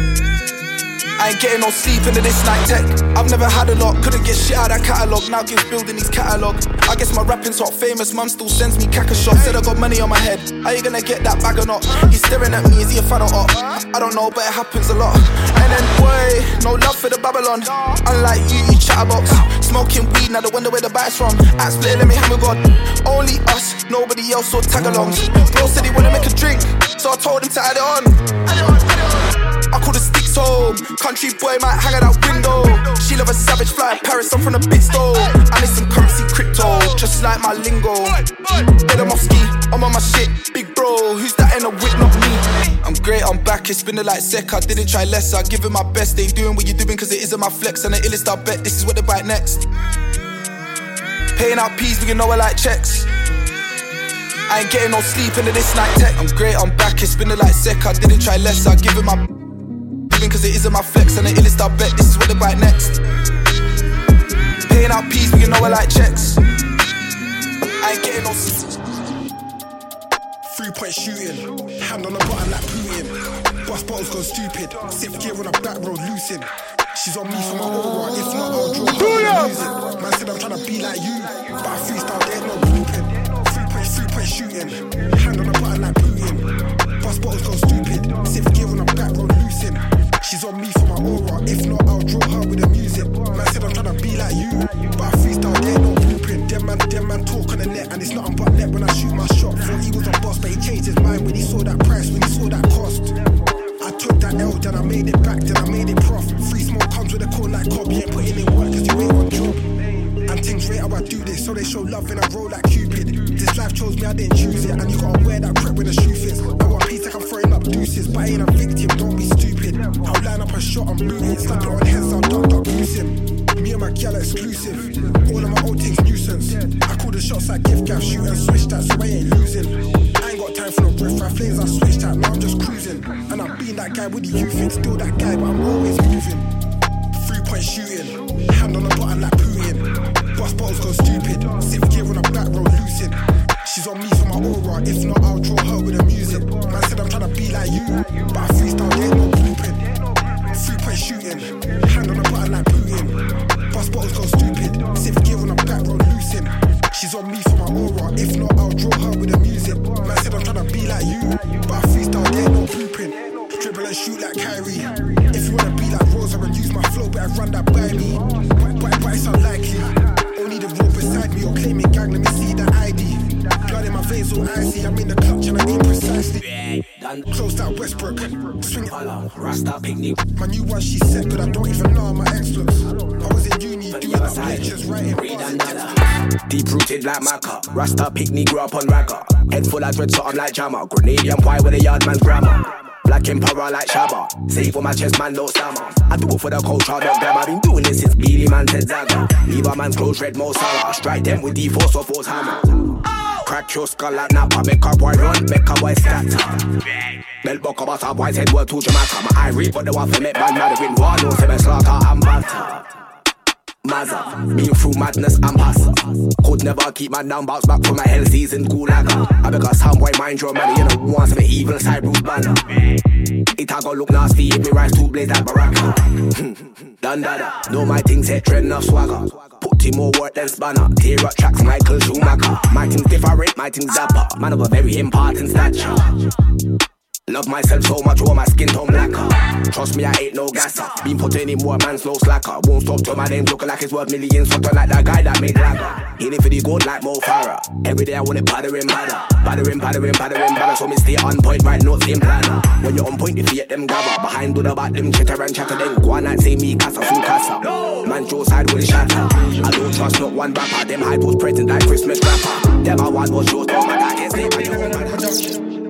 I ain't getting no sleep into this night tech. I've never had a lot, couldn't get shit out of that catalogue. Now gives building these catalogue. I guess my rapping's hot famous, mum still sends me caca shots. Said I got money on my head. Are you gonna get that bag or not? He's staring at me, is he a fan or what? I don't know, but it happens a lot. And then, boy, no love for the Babylon. Unlike you, you chatterbox. Smoking weed, now the wonder where the bite's from. At split, let me hammer God. Only us, nobody else or tag alongs. Bro said he wanna make a drink, so I told him to add it on. I call the sticks home. Country boy might hang out that window. She love a savage fly Paris, I'm from the big store. I need some currency crypto, just like my lingo. ski, I'm on my shit. Big bro, who's that in the whip, not me? I'm great, I'm back, it's been like sec. I didn't try less, I give it my best. They doing what you're doing, cause it isn't my flex. And the illest, I bet this is what they bite next. Paying out P's, we can know I like checks. I ain't getting no sleep into this night tech. I'm great, I'm back, it's been like sec. I didn't try less, I give it my living cause it isn't my flex. And the illest, I bet this is what they bite next. Paying out P's, we can know I like checks. I ain't getting no. Three point shooting, hand on the button like Putin. Bust bottles go stupid, sip gear on a back road losing. She's on me for my aura, if not, I'll draw her music. Man said I'm trying to be like you, but I freestyle, there ain't no blueprint. Three point, three point shooting, hand on the button like Putin. Bust bottles go stupid, sip gear on a back road She's on me for my aura, if not, I'll draw her with the music. Man said I'm trying to be like you, but I freestyle, there no blueprint. Them man, them man talk on the net, and it's nothing but net when I shoot my shot. Thought he was a boss, but he changed his mind when he saw that price, when he saw that cost. I took that L, then I made it back, then I made it prof. Free smoke comes with a call like Cobb, you ain't putting in work cause you ain't on job. And things rate how I do this, so they show love and I roll like Cupid. This life chose me, I didn't choose it, and you gotta wear that prep when the shoe fits. I want peace like I'm throwing up deuces, but I ain't a victim, don't be stupid. I'll line up a shot, I'm booting, slap it on heads, I'll duck, duck, him. Me and my gal exclusive, all of my old things nuisance. I call the shots like gift gaff, shoot and switch that, so I ain't losing. I ain't got time for no breath, right flames, I switch that, now I'm just cruising. And I'm being that guy with the youth, still that guy, but I'm always moving. Three point shooting, hand on the button like bottles go stupid, sip gear on a back road losing. She's on me for my aura, if not, I'll draw her with the music. Man said I'm trying to be like you, but I freestyle, there no blueprint. Three point shooting, hand on the button like Putin. Bust bottles go stupid, sip gear on a back road losing. She's on me for my aura, if not, I'll draw her with the music. Man said I'm trying to be like you, but I freestyle, there no blueprint. Dribble and shoot like Kyrie. If you wanna be like Rosa and use my flow, better run that by me. But, but it's unlikely. Only the rope beside me or claiming gang, let me see the ID. Blood in my veins all icy, I'm in the clutch and I aim precisely. Close that Westbrook, swing it Rasta picnic. My new one, she said, but I don't even know how my ex looks. I was in uni doing up lectures, writing. Deep rooted like Maca. Rasta picnic grew up on ragga. Head full of dread, so I'm like Jammer. Grenadian pie with a yard man's grammar. Black emperor like Shabba. Save for my chest, man, no stammer. I do it for the culture, not them. I've been doing this since Beenie Man said Zaga. Leave a man's clothes red, Mo Salah. Strike them with D4, so force hammer. Crack your skull like Napa. Make a boy run, make a boy scatter. Bell buckle, but a boy's head word to Jamaica. My eye read, but the one for make man mad. Win war, no seven slaughter and batter. Mazza, been through madness and pasta. Could never keep my down, bounce back from my hell season gulaga. I beg a sound boy, mind your money, you know, wants the evil side Bruce Banner. It a go look nasty if me rise to blaze like Baraka. [laughs] Done dada, know my things hit trend of swagger. Put in more work than spanner. Tear up tracks, Michael Schumacher. My things different, my things zapper. Man of a very important stature. Love myself so much, all my skin tone blacker. Trust me, I ain't no gasser. Been putting in more man's no slacker. Won't stop till my name looking like it's worth millions. Something like that guy that made lagger. Hit it for the gold like Mo Farah. Every day I want it battering badder. Battering, battering, battering, badder. So me stay on point, right? Not same planner. When you're on point, if you get them grabber. Behind do the back, them chitter and chatter. Then go on and say me casa, full casa. Man, Joe side will shatter. I don't trust not one rapper. Them hype was present like Christmas rapper. Them I want was yours, but my guy can't I'll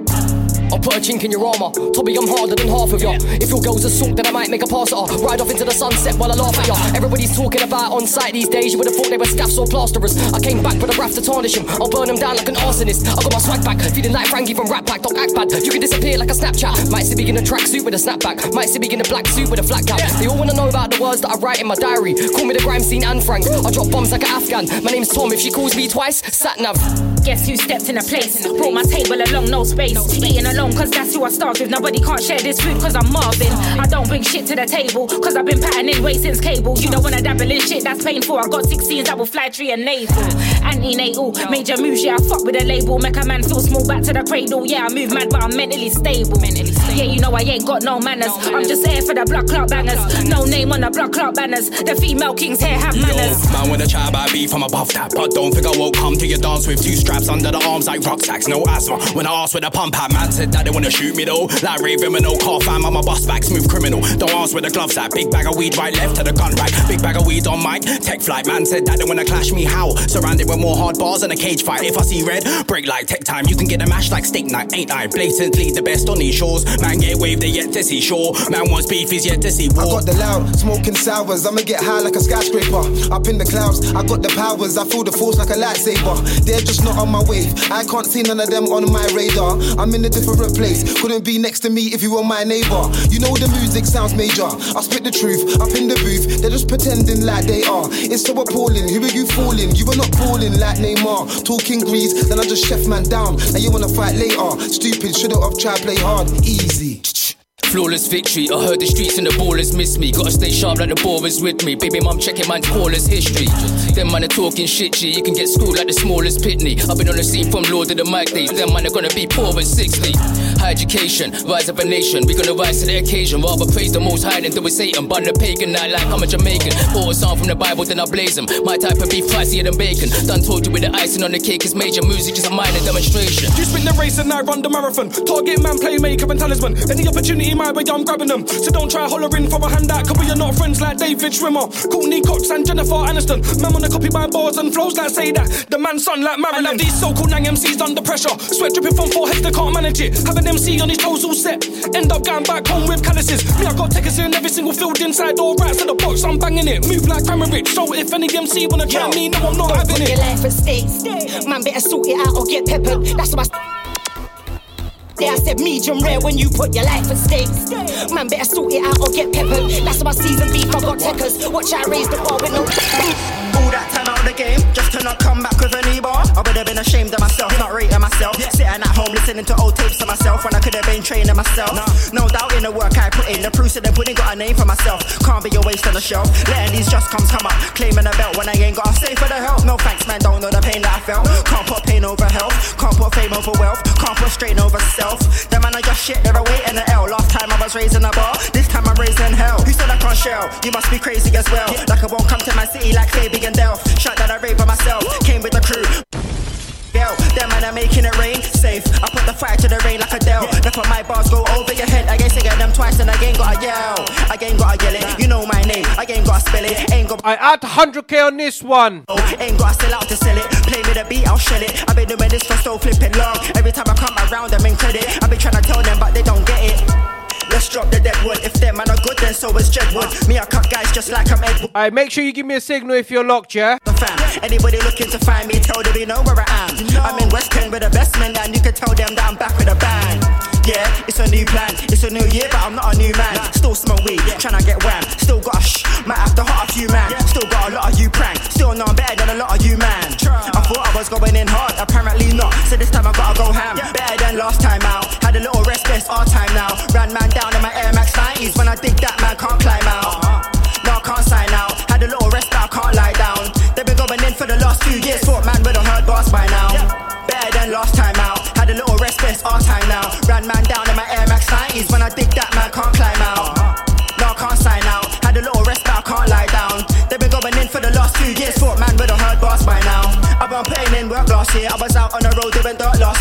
put a chink in your armor. Toby, I'm harder than half of ya. If your girl's a salt, then I might make a pass at her. Ride off into the sunset while I laugh at ya. Everybody's talking about on site these days. You would have thought they were scaffs or plasterers. I came back with a raft to tarnish them. I'll burn them down like an arsonist. I got my swag back, feeling like Frankie from Rap Pack. Don't act bad. You can disappear like a Snapchat. Might see me in a tracksuit with a snapback. Might see me in a black suit with a flat cap. They all wanna know about the words that I write in my diary. Call me the grime scene and Frank. I drop bombs like an Afghan. My name's Tom. If she calls me twice, sat nav. Guess who stepped in a place? And brought my table along, no space. Eating alone, cause that's who I start with. Nobody can't share this food, cause I'm Marvin. I don't bring shit to the table, cause I've been patterning way since cable. You don't wanna dabble in shit that's painful. I got 16s that will fly tree and navel. antenatal. Major moves, yeah, I fuck with a label. Make a man feel small back to the cradle. Yeah, I move mad, but I'm mentally stable. Mentally stable. Yeah, you know I ain't got no manners. I'm just here for the blood clot bangers. No name on the blood clot banners. The female kings here have manners. Yo, man, when a chat about beef, I'm above that. But don't think I won't come to your dance with two straps under the arms like rucksacks. No asthma. When I asked where the pump at, man said that they wanna shoot me though. Like with no car fam, I'm a bus back, smooth criminal. Don't ask where the gloves at. Big bag of weed right left to the gun rack. Big bag of weed on mic. Tech flight, man said that they wanna clash me. How? Surrounded with more hard bars and a cage fight. If I see red, break like tech time. You can get a mash like steak night, ain't I? Blatantly the best on these shores. Man get waved, they yet to see shore. Man wants beef, is yet to see war. I got the loud, smoking sours. I'ma get high like a skyscraper. Up in the clouds, I got the powers. I feel the force like a lightsaber. They're just not on my wave. I can't see none of them on my radar. I'm in a different place. Couldn't be next to me if you were my neighbor. You know the music sounds major. I spit the truth up in the booth. They're just pretending like they are. It's so appalling. Who are you fooling? You were not balling like Neymar. Talking grease, then I just chef man down. Now you wanna fight later. Stupid, should've have tried play hard. Easy. Flawless victory. I heard the streets and the ballers miss me. Gotta stay sharp like the ball is with me. Baby mum checking man's callers history. Them man are talking shit, G. You can get schooled like the smallest pitney. I've been on the scene from Lord of the Mic days. Them man are gonna be poor at 60. High education, rise of a nation. We gonna rise to the occasion. Rather praise the most high than do with Satan. Bun the pagan, night like I'm a Jamaican. Pour a song from the Bible, then I blaze them. My type of beef pricier than bacon. Done told you with the icing on the cake is major music, just a minor demonstration. You spin the race and I run the marathon. Target man, playmaker and talisman. Any opportunity my way, I'm grabbing them. So don't try hollering for a handout, cause we are not friends like David Schwimmer. Courteney Cox and Jennifer Aniston. Man wanna copy my bars and flows like say that. The man's son like Marilyn. I love these so-called Nang MCs under pressure. Sweat dripping from foreheads, they can't manage it. Have an MC on his toes all set. End up going back home with calluses. Me, I got tickets in every single field inside or right to the box. I'm banging it. Move like Kramaric. So if any MC wanna try me, no, I'm not having it. your life at stake. Man, better sort it out or get peppered. That's what I. Yeah, I said medium rare when you put your life at stake. Man, better sort it out or get peppered. That's why season beef, I got techers. Watch I raise the bar with no. All that time game, just to not come back with a new bar. I would have been ashamed of myself, not rating myself. Yeah. Sitting at home listening to old tapes of myself when I could have been training myself. No doubt in the work I put in, the proofs of the pudding got a name for myself. Can't be a waste on the shelf. Letting these just comes come up, claiming a belt when I ain't got a say for the help. No thanks, man, don't know the pain that I felt. Can't put pain over health, can't put fame over wealth, can't put strain over self. The man I just shit, they're awaiting the L. Last time I was raising a bar, this time I'm raising hell. Who said I can't shell? You must be crazy as well. Like I won't come to my city like Fabian Delph. Shot that I rape by myself, came with the crew. Girl, them man are making it rain. Safe, I put the fire to the rain like a Dell. Then put my bars go over your head. I guess I get them twice and I ain't gotta yell. I ain't gotta yell it. You know my name, I ain't gotta spell it. Ain't got I add 100k on this one. Ain't gotta sell out to sell it. Play me the beat, I'll shell it. I've been doing this for so flipping long. Every time I come around, I'm in credit. I've been trying to tell them, but they don't get it. Let's drop the dead wood. If them man are good, then so is Jedwood. Me, I cut guys just like I'm Ed Wood. Alright, make sure you give me a signal if you're locked, yeah? Fam. Anybody looking to find me, tell them you know where I am. I'm in West End with the best men, and you can tell them that I'm back with a bang. Yeah, it's a new plan, it's a new year, but I'm not a new man. Still smoke weed, tryna get wham. Still got a shh, might have to hot a few man. Still got a lot of you prank, still know I'm better than a lot of you man. I thought I was going in hard, apparently not. So this time I gotta go ham, better than last time out. Our time now. Ran man down in my Air Max 90s. When I dig that man can't climb out.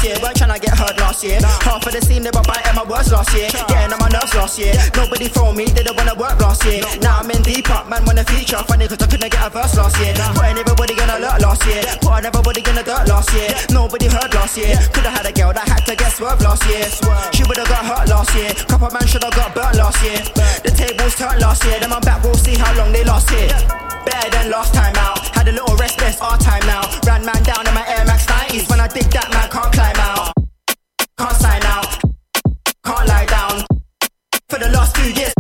Last year. Weren't trying to get hurt last year. Half of the scene they were biting my words last year. Getting on my nerves last year. Nobody for me, didn't wanna work last year. Now I'm in deep up, man wanna feature. Funny cause I couldn't get a verse last year. Putting everybody in alert last year. Putting everybody in the dirt last year. Nobody heard last year. Could've had a girl that had to get swerved last year. She would've got hurt last year. Couple man should've got burnt last year. The tables turned last year. Then I'm back, we'll see how long they last here. Better than last time out. Had a little rest, it's our time now. Ran man down in my Air Max 90s. When I dig that man can't climb out. Can't sign out. Can't lie down. For the last few years,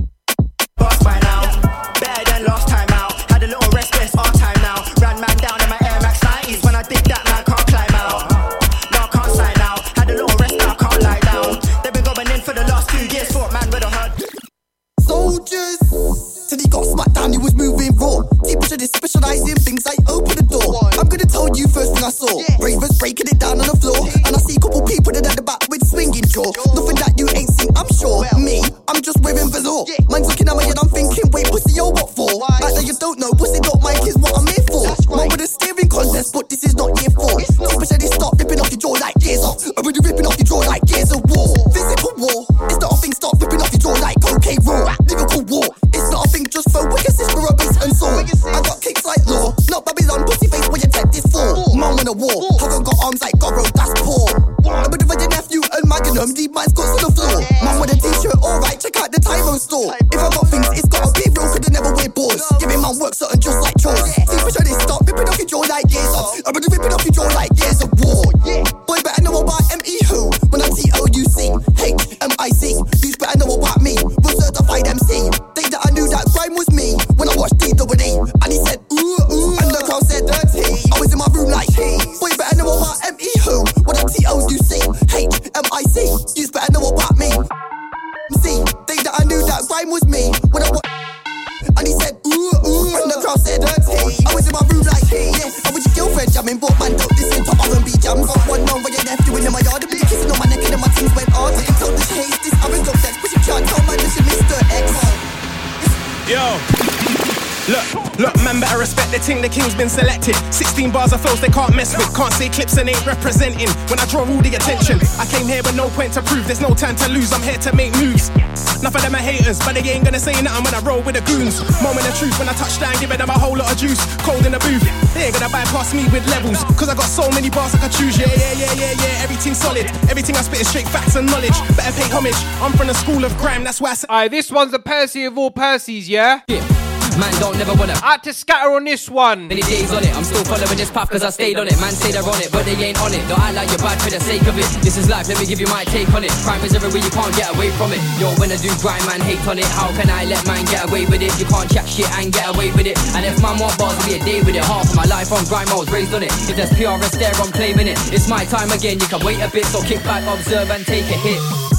till he got smacked down, he was moving raw. Deep into this specialize in things like open the door. I'm gonna tell you first thing I saw. Ravers breaking it down on the floor. And I see a couple people that at the back with swinging jaw. Nothing that you ain't seen, I'm sure. Me, I'm just wearing velour. Man's looking at my head, I'm thinking, wait, pussy, yo, what for? Like that you don't know, pussy not Mike is what I'm here for. Man with a steering contest, but this is not year four. Deep into this start ripping off your jaw like gears off. I'm really ripping off your jaw like gears of war. Physical war, it's not a thing, start ripping off your jaw like cocaine raw. Lyrical war, just for wicked a bass and soul. I got kicks like law, not Babylon, pussy face where you take this for. Man in a war, haven't got arms like Goro, that's poor. I'm a of your nephew and Magnum, deep man's got to the floor. Man with a t-shirt, alright, check out the Tyro store. If I got things, it's gotta be real, could never wear balls. Giving man work something just like chores. See for sure they start ripping off your jaw like gears off. I'm gonna ripping off your jaw like gears of war. Man, better respect the ting. The king's been selected. 16 bars of flows they can't mess with. Can't say clips and ain't representing. When I draw all the attention, I came here with no point to prove. There's no time to lose. I'm here to make moves. Enough of them are haters, but they ain't gonna say nothing when I roll with the goons. Moment of truth when I touch down, giving them a whole lot of juice. Cold in the booth, they ain't gonna bypass me with levels. Cause I got so many bars I can choose. Yeah, yeah, yeah, yeah, yeah. Everything solid. Everything I spit is straight facts and knowledge. Better pay homage. I'm from the school of crime, that's why I said. Alright, this one's the Percy of all Percy's, yeah? Yeah. Man don't never wanna Out to scatter on this one. Many days on it I'm still following this path cause I stayed on it. Man say they're on it but they ain't on it. Don't act like you're bad for the sake of it. This is life let me give you my take on it. Crime is everywhere you can't get away from it. Yo when I do grind man hate on it. How can I let man get away with it? You can't chat shit and get away with it. And if man want bars be a day with it. Half of my life on grind I was raised on it. If there's PRS there I'm claiming it. It's my time again you can wait a bit So kick back observe and take a hit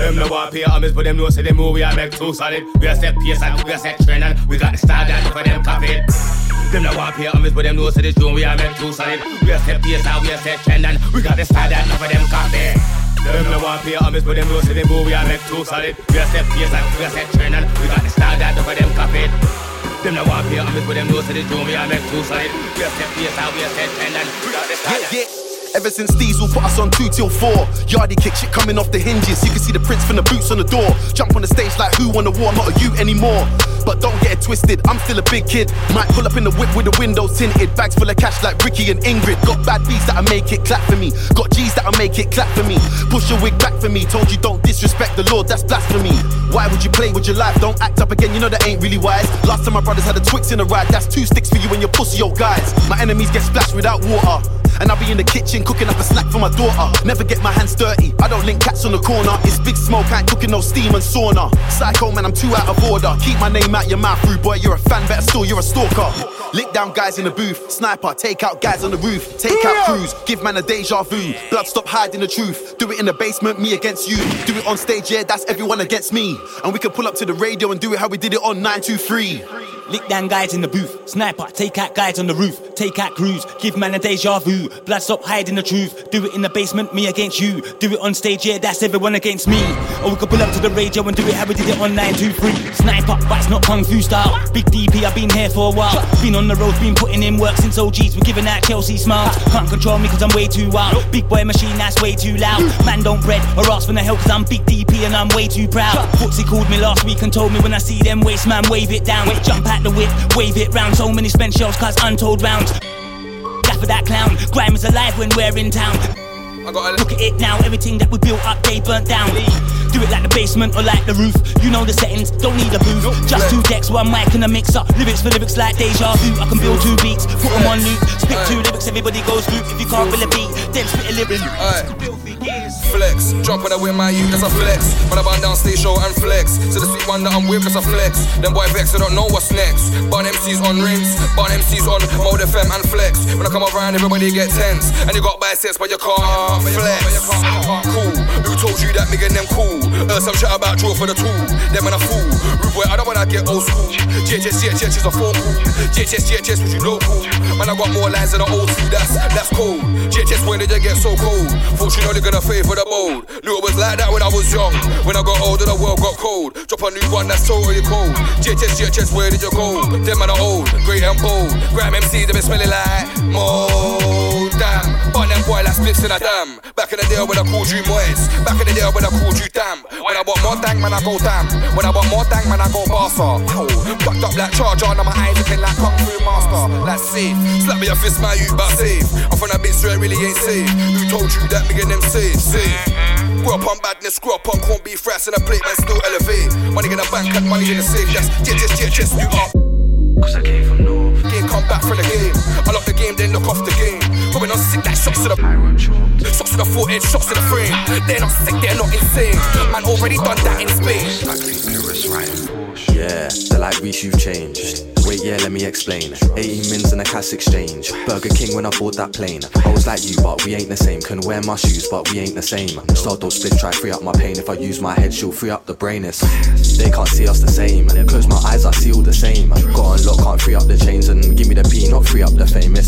them no want pay homage, but them know say them move we are make too solid. We are set pace and we are set trend and we got the style that for them copy. Them no want pay homage, but them know say this tune we are make too solid. We are set pace and we are set trend and we got the style that for them copy. Them no want pay homage, but them know say them move we are make too solid. We are set pace and we are set trend and we got the style that for them copy. Them no want pay homage, but them know say this tune we are make too solid. We are set pace and we are set trend and we got the style yeah. Ever since Diesel put us on two till four. Yardie kick shit coming off the hinges. You can see the prints from the boots on the door. Jump on the stage like who won the war, not a you anymore. But don't get it twisted, I'm still a big kid. Might pull up in the whip with the windows tinted. Bags full of cash like Ricky and Ingrid. Got bad beats that'll make it clap for me. Got G's that'll make it clap for me. Push your wig back for me. Told you don't disrespect the Lord, that's blasphemy. Why would you play with your life? Don't act up again, you know that ain't really wise. Last time my brothers had a Twix in a ride, that's two sticks for you and your pussy old guys. My enemies get splashed without water. And I'll be in the kitchen cooking up a snack for my daughter. Never get my hands dirty. I don't link cats on the corner. It's big smoke, I ain't cooking no steam and sauna. Psycho man, I'm too out of order. Keep my name out your mouth, rude boy. You're a fan, better still, you're a stalker. Lick down guys in the booth. Sniper, take out guys on the roof. Take out crews, give man a deja vu. Blood, stop hiding the truth. Do it in the basement, me against you. Do it on stage, yeah, that's everyone against me. And we can pull up to the radio and do it how we did it on 923. Lick down guys in the booth. Sniper, take out guys on the roof. Take out crews, give man a deja vu. Blood, stop hiding the truth. Do it in the basement, me against you. Do it on stage, yeah, that's everyone against me. Or we could pull up to the radio and do it how we did it on 923. Sniper, but it's not kung fu style. Big DP, I've been here for a while. Been on the road, been putting in work since OGs. We're giving out Chelsea smiles. Can't control me cause I'm way too wild. Big boy machine, that's way too loud. Man don't bread or ask for the help cause I'm big DP and I'm way too proud. Footsie called me last week and told me when I see them waste man, wave it down. Jump the whip, wave it round. So many spent shells cause untold rounds. For that clown. Grime is alive when we're in town. I got Look at it now, everything that we built up, they burnt down. Do it like the basement or like the roof. You know the settings, don't need a booth. Just two decks, one mic and a mixer. Lyrics for lyrics like deja vu. I can build two beats, put them on loop. Spit two lyrics, everybody goes through. If you can't feel a beat, then spit a lyric. Flex, when I win my youth, that's a flex. When I burn down stage show and flex. To the sweet one that I'm with, that's a flex. Them boy vex, I don't know what's next. Burn MCs on rings, burn MCs on Mode FM and flex. When I come around, everybody get tense. And you got biceps, but you can't flex. Cool, Who told you that and them cool? Heard some shit about draw for the tool. Them man a fool. Rude boy, I don't wanna get old school. JHS, JHS is a phone call. JHS, JHS, was you local? Man, I got more lines than an old school. That's that's cold. JHS, when did you get so cold? Thought you know gonna favor the bold. Knew it was like that when I was young. When I got older, the world got cold. Drop a new one that's totally cold. JHS, JHS, where did you go? Them man are old, great and bold. Grime MC, they been smelling like mold. Boy like splits in a dam. Back in the day when I called you moist. Back in the day when I called you damn. When I want more dang, man, I go damn. When I want more dang, man, I go barsa. Oh, fucked up like charger, on my eyes looking like kung fu master. Like safe, slap me a fist, my you, but safe. I'm from that bitch, so it really ain't safe. Who told you that and them safe? Safe. Grew up on badness, grew up on corned beef rice and a plate, man, still elevate. Money in the bank and money in the safe. That's just, just, just, just, you up. Cause I came from north. Game come back for the game. I lock the game, then look off the game. Going on sick, that shots to the Shots to the forehead, shots to the frame. They're not sick, they're not insane. Man, already done that in Spain. Yeah, they're like Reese, you've changed. Wait, yeah, let me explain. 18 mins and a cash exchange. Burger King when I bought that plane. I was like you, but we ain't the same. Can wear my shoes, but we ain't the same. Stardust split, try free up my pain. If I use my head, she'll free up the brain. It's, they can't see us the same. Close my eyes, I see all the same. Got on lock, can't free up the chains and give me the P, not free up the famous.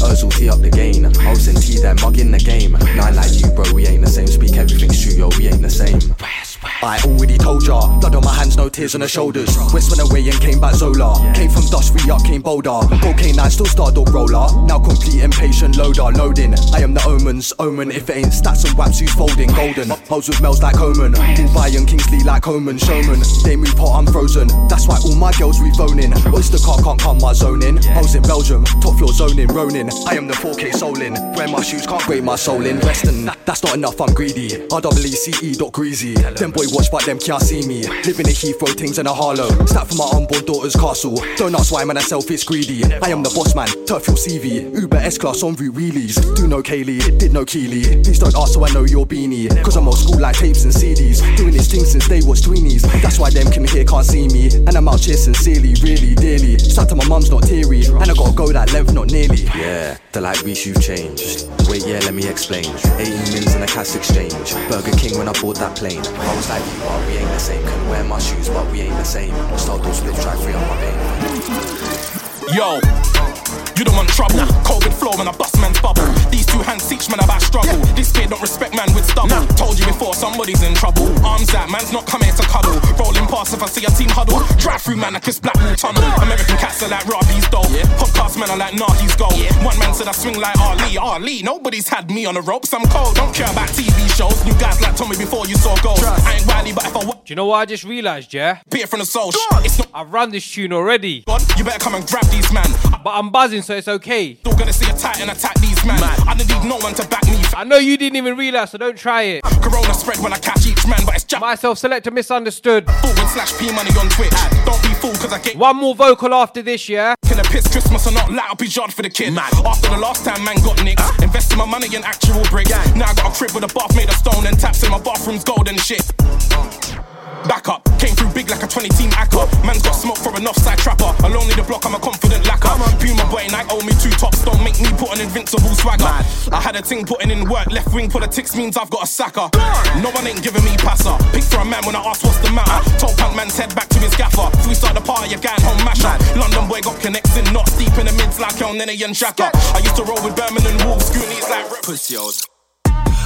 Özil tee up the gain. I was in T, then mug in the game. Nine like you, bro, we ain't the same. Speak everything's true, yo, we ain't the same. I already told ya, blood on my hands, no tears on the shoulders. West went away and came back Zola. Came from dust, re up, came bolder. Cocaine, nine, still star dog roller. Now complete impatient loader, loading. I am the omens, omen. If it ain't stats and waps, who's folding? Golden. Hoes with Mel's like Omen. Dubai and Kingsley like Omen. Showman. They move hot, I'm frozen. That's why all my girls rephoning. Oyster car can't come my zone in. I was in Belgium, top floor zoning, Ronin. I am the 4K soul in. Wear my shoes, can't break my soul in. Western, that's not enough, I'm greedy. RWCE dot greasy. Them boy watch, but them can't see me. Living in Heathrow, things in a Harlow. Snap for my unborn daughter's castle. Don't ask why, man, I selfish greedy. I am the boss man, turf your CV. Uber S class on route wheelies. Do no Kaylee, did no Keely. Please don't ask so I know your beanie. Cause I'm old school like tapes and CDs. Doing this thing since they was tweenies. That's why them can hear, can't see me. And I'm out here sincerely, really, dearly. Sad to my mum's not teary. And I gotta go that length, not nearly. Yeah, they're like, Reese, you've changed. Wait, yeah, let me explain. 18 mins in a cash exchange. Burger King when I bought that plane. I was like you, but we ain't the same. Can wear my shoes, but we ain't the same. Start those split, try free on my vein. Yo, you don't want trouble. COVID flow when I bust man's bubble. These two hands teach man about struggle. This kid don't respect man with stubble. Told you before, somebody's in trouble. Arms out, man's not coming to cuddle. Rolling past if I see a team huddle. Drive through man, I kiss Blackwall Tunnel. American cats are like Robbie's dough. Podcast men are like Nahi's goal. One man said I swing like Ali. Ali, nobody's had me on the ropes. I'm cold, don't care about TV shows. New guys like Tommy before you saw gold. I ain't Wiley, but if I Do you know what I just realised, yeah? Beer from the soul. It's not. I run this tune already. You better come and grab these man. But I'm buzzing, so it's okay. Still gonna see a titan attack these man. I don't need no one to back me. I know you didn't even realise, so don't try it. Corona spread when I catch each man, but it's just myself selector misunderstood. Forward slash P money on Twitch. Don't be fooled cause I get one more vocal after this, yeah. Can a piss Christmas or not? Light up his yard for the kid. Man. After the last time man got nicked, invested my money in actual bricks. Now I got a crib with a bath made of stone and taps in my bathroom's gold and shit. Back up, came through big like a 20 team acca. Man's got smoke from an offside trapper. Alone in the block, I'm a confident lacquer. Puma boy, I owe me two tops. Don't make me put an invincible swagger. I had a ting putting in work. Left wing politics means I've got a sacker. No one ain't giving me passer. Pick for a man when I ask what's the matter. Told punk man's head back to his gaffer. If we start the party, you're going home masher. London boy got connects in knots deep in the mids like Elneny and Xhaka. I used to roll with Birmingham Wolves, Goonies like Pussy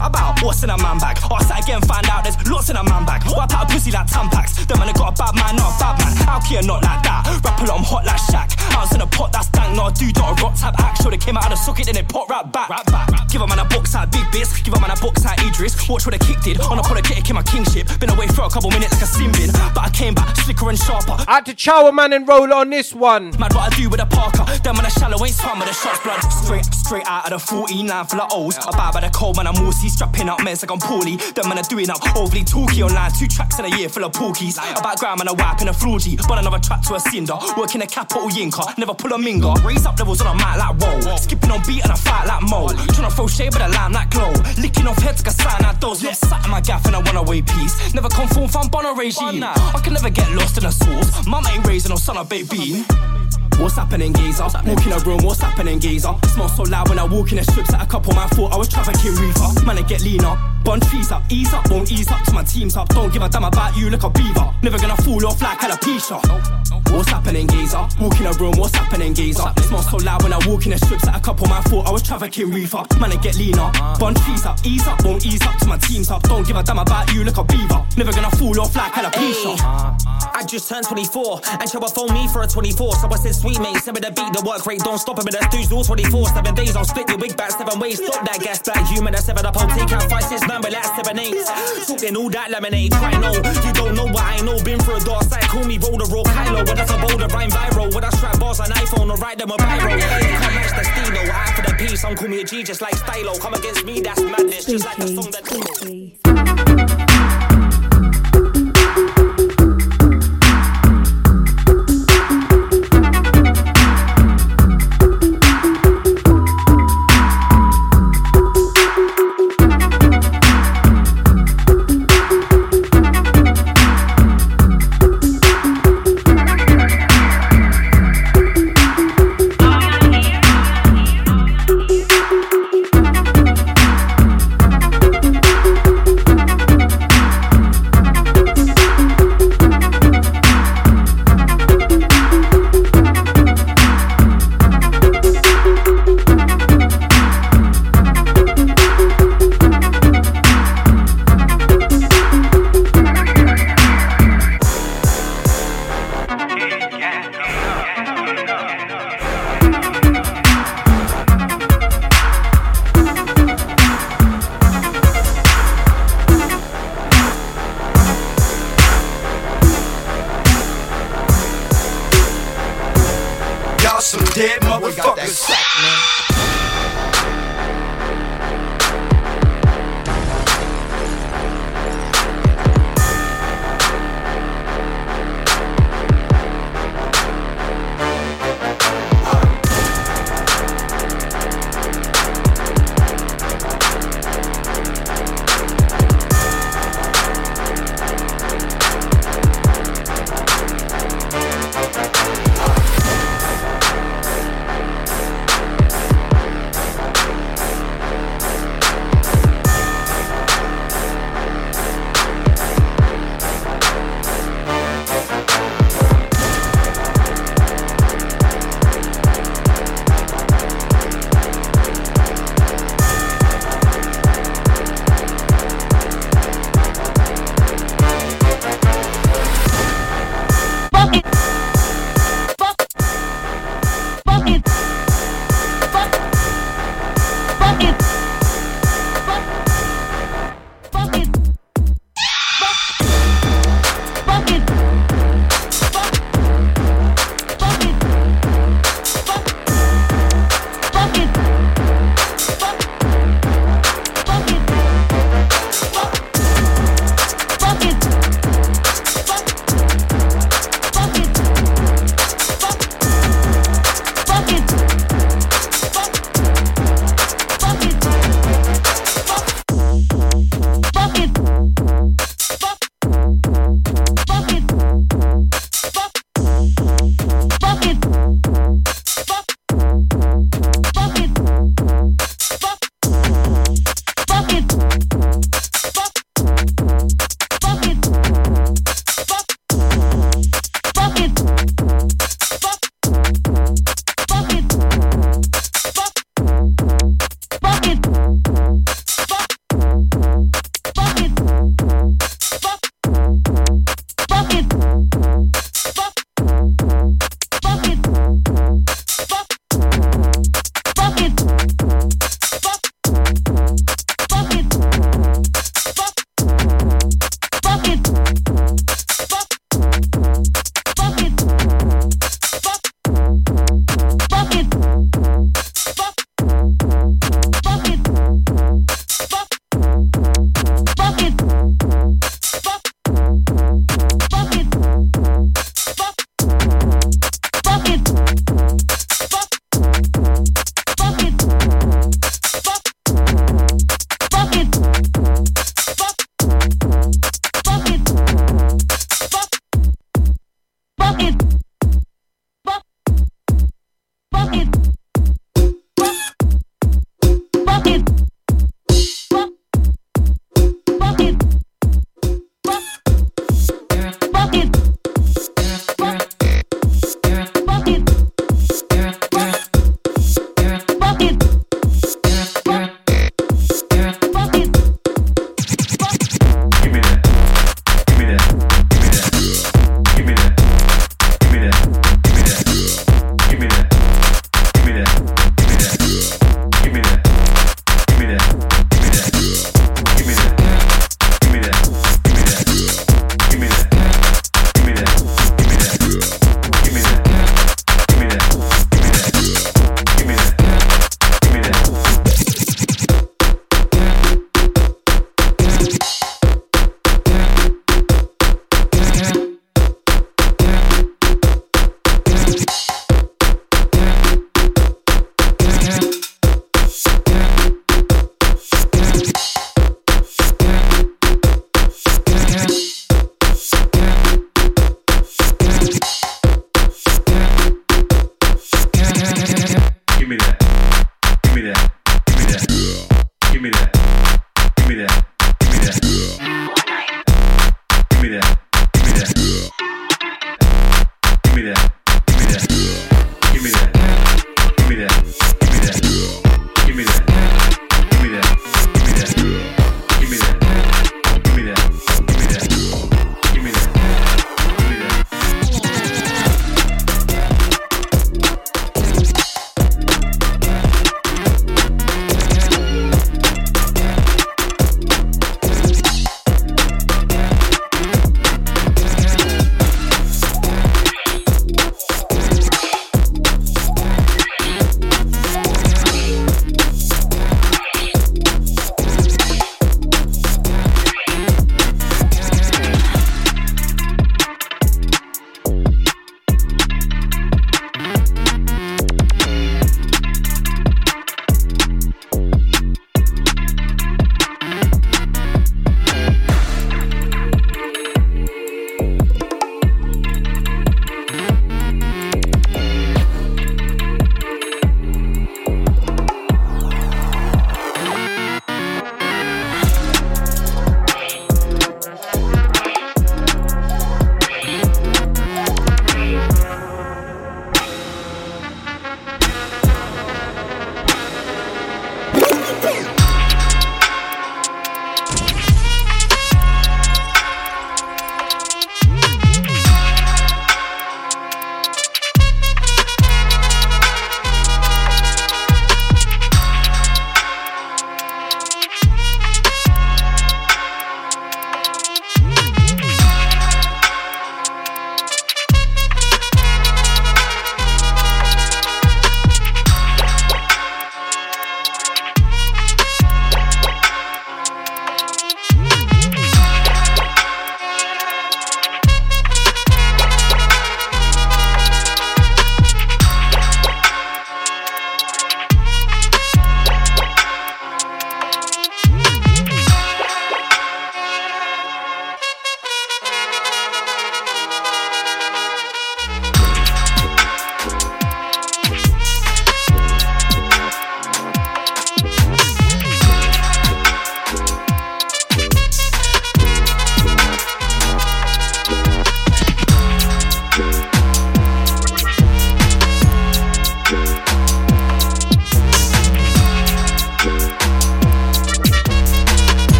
about what's in a man bag. Ask that again, find out there's lots in a man bag. Wipe out a pussy like Tampax. Them man have got a bad man, not a bad man. Out here, not like that. Rap a lot, I'm hot like Shaq. I was in a pot that's dank, not a dude, not a rock type act. Show they came out of the socket, then they pot right back. Rap back. Give a man a box out, big bits. Give a man a box out, Idris. Watch what a kick did. On a politic in my kingship. Been away for a couple minutes like a sim bin. But I came back slicker and sharper. I had to chow a man and roll on this one. Mad what I do with a Parker. Them man a shallow ain't swam with a shots blood. Straight, straight out of the 49 for the O's. I bow by the cold man, I'm Morsey. Strapping up meds like I'm poorly. Them man are doing up overly talky online. Two tracks in a year full of porkies. About gram and a wap and a floorgy. But another track to a cinder. Working a capital yinka. Never pull a minger. Raise up levels on a mat like whoa. Skipping on beat and I fight like mo. Tryna throw shade but a lamb like glow. Licking off heads like a sign like those. Not sat in my gaff and I want away piece. Never conform from Bono regime. I can never get lost in a source. Mum ain't raising no son of baby. What's happening, geezer? Walk in a room, what's happening, geezer? Smell so loud when I walk in the strips that a couple man thought I was trafficking reefer. Man, I get leaner. Bun trees up, ease up, won't ease up till my team's up. Don't give a damn about you, look a beaver. Never gonna fall off like alopecia. What's happening, geezer? Walk in a room, what's happening, geezer? Smell so loud when I walk in the strips that a couple man thought I was trafficking reefer. Man, I get leaner. Bun trees up, ease up, won't ease up till my team's up. Don't give a damn about you, look a beaver. Never gonna fall off like alopecia. I just turned 24 and Chubba phoned me for a 24. So I said, sweet mate, send me the beat, the work rate, don't stop it. But that's dudes all 24, seven days. I'll split your wig back seven ways. Stop that gas back, human, that's seven up. I'll take out five, six, man, but that's seven, eight. Talking all that lemonade, try know. You don't know what I know, been through a dark side. Call me the roll Kylo, but that's a boulder, rhyme viral. When I strap bars on iPhone or write them a viral. You can't match the stilo, I for the P, some call me a G just like stylo. Come against me, that's madness, just like the song that.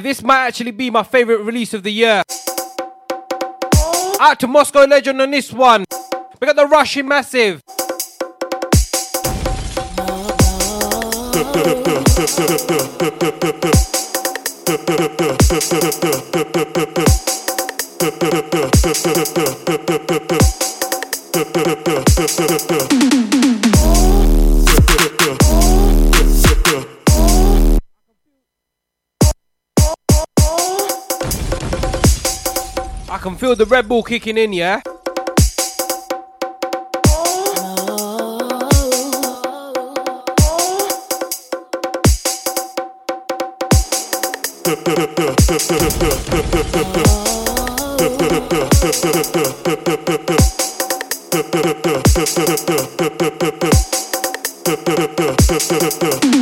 This might actually be my favorite release of the year. Out to Moscow Legend on this one. We got the Russian Massive. [laughs] I can feel the Red Bull kicking in, yeah?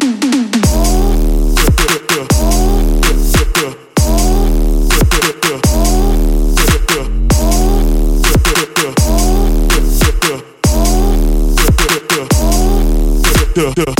[laughs] duh, duh.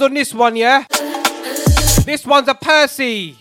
on this one, yeah? This one's a Percy.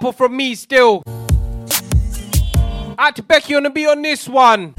Couple from me still. Out to Becky on the be on this one.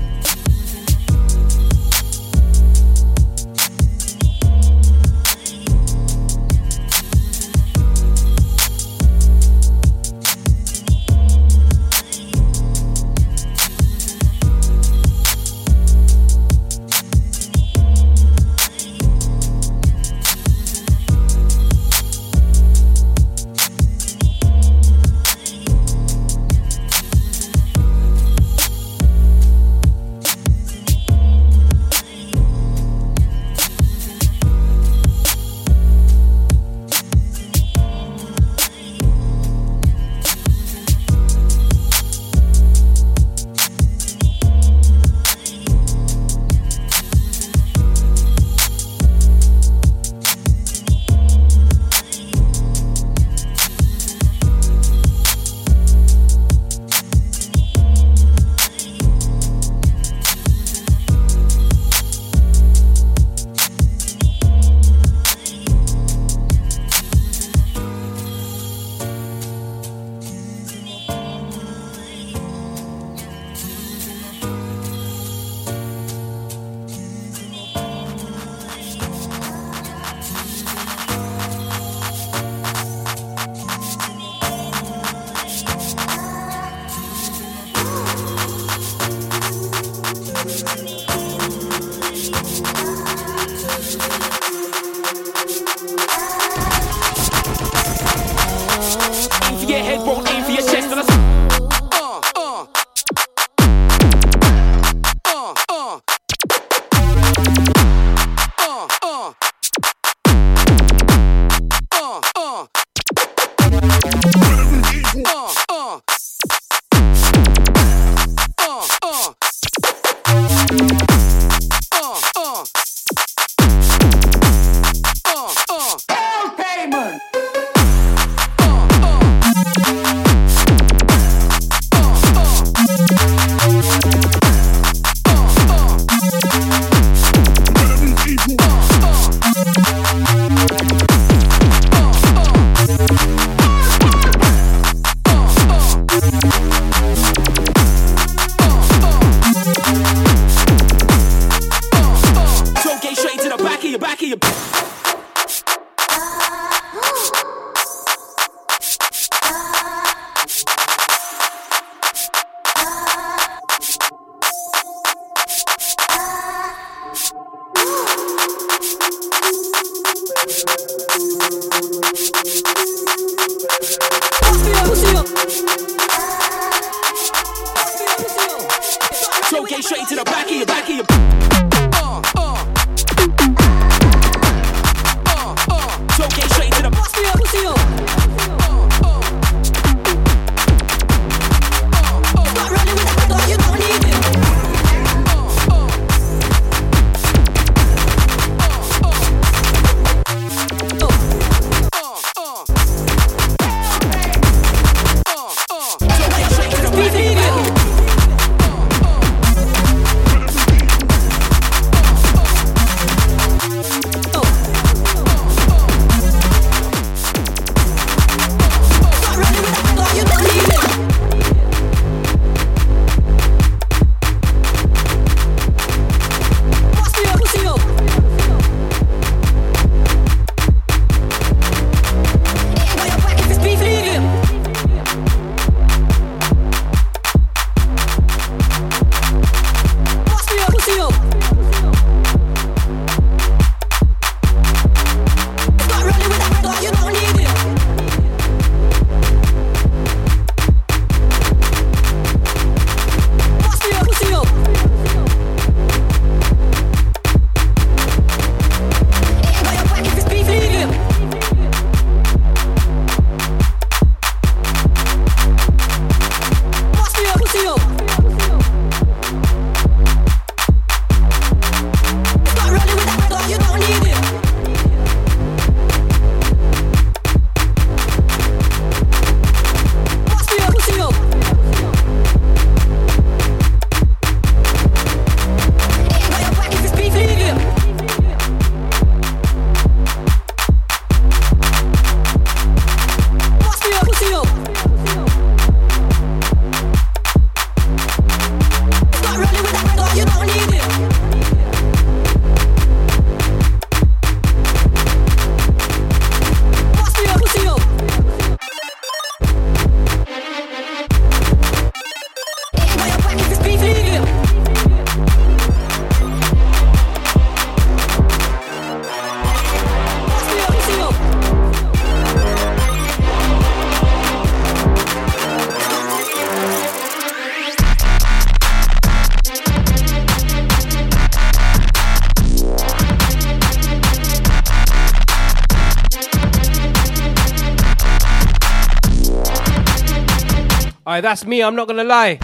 That's me, I'm not gonna lie.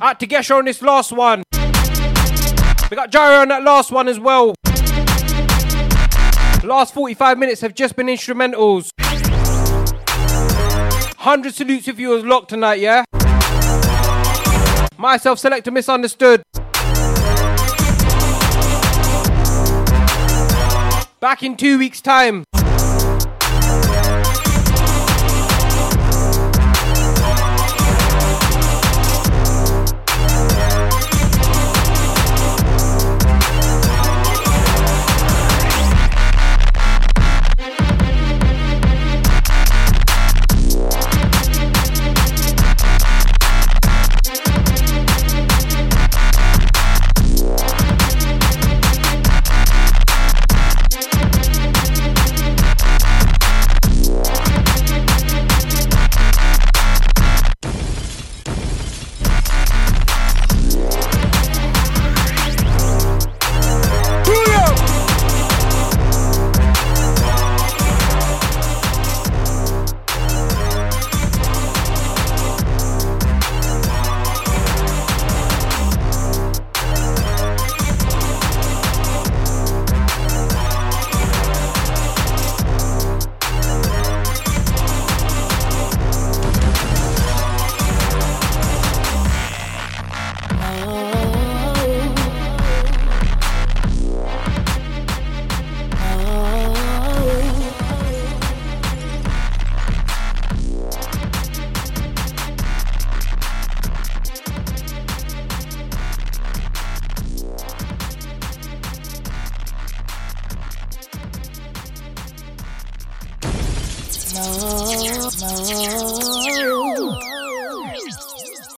Out to Gesher on this last one. We got Gyro on that last one as well. Last 45 minutes have just been instrumentals. 100 salutes if you was locked tonight, yeah? Myself, Selector Misunderstood. Back in two weeks' time.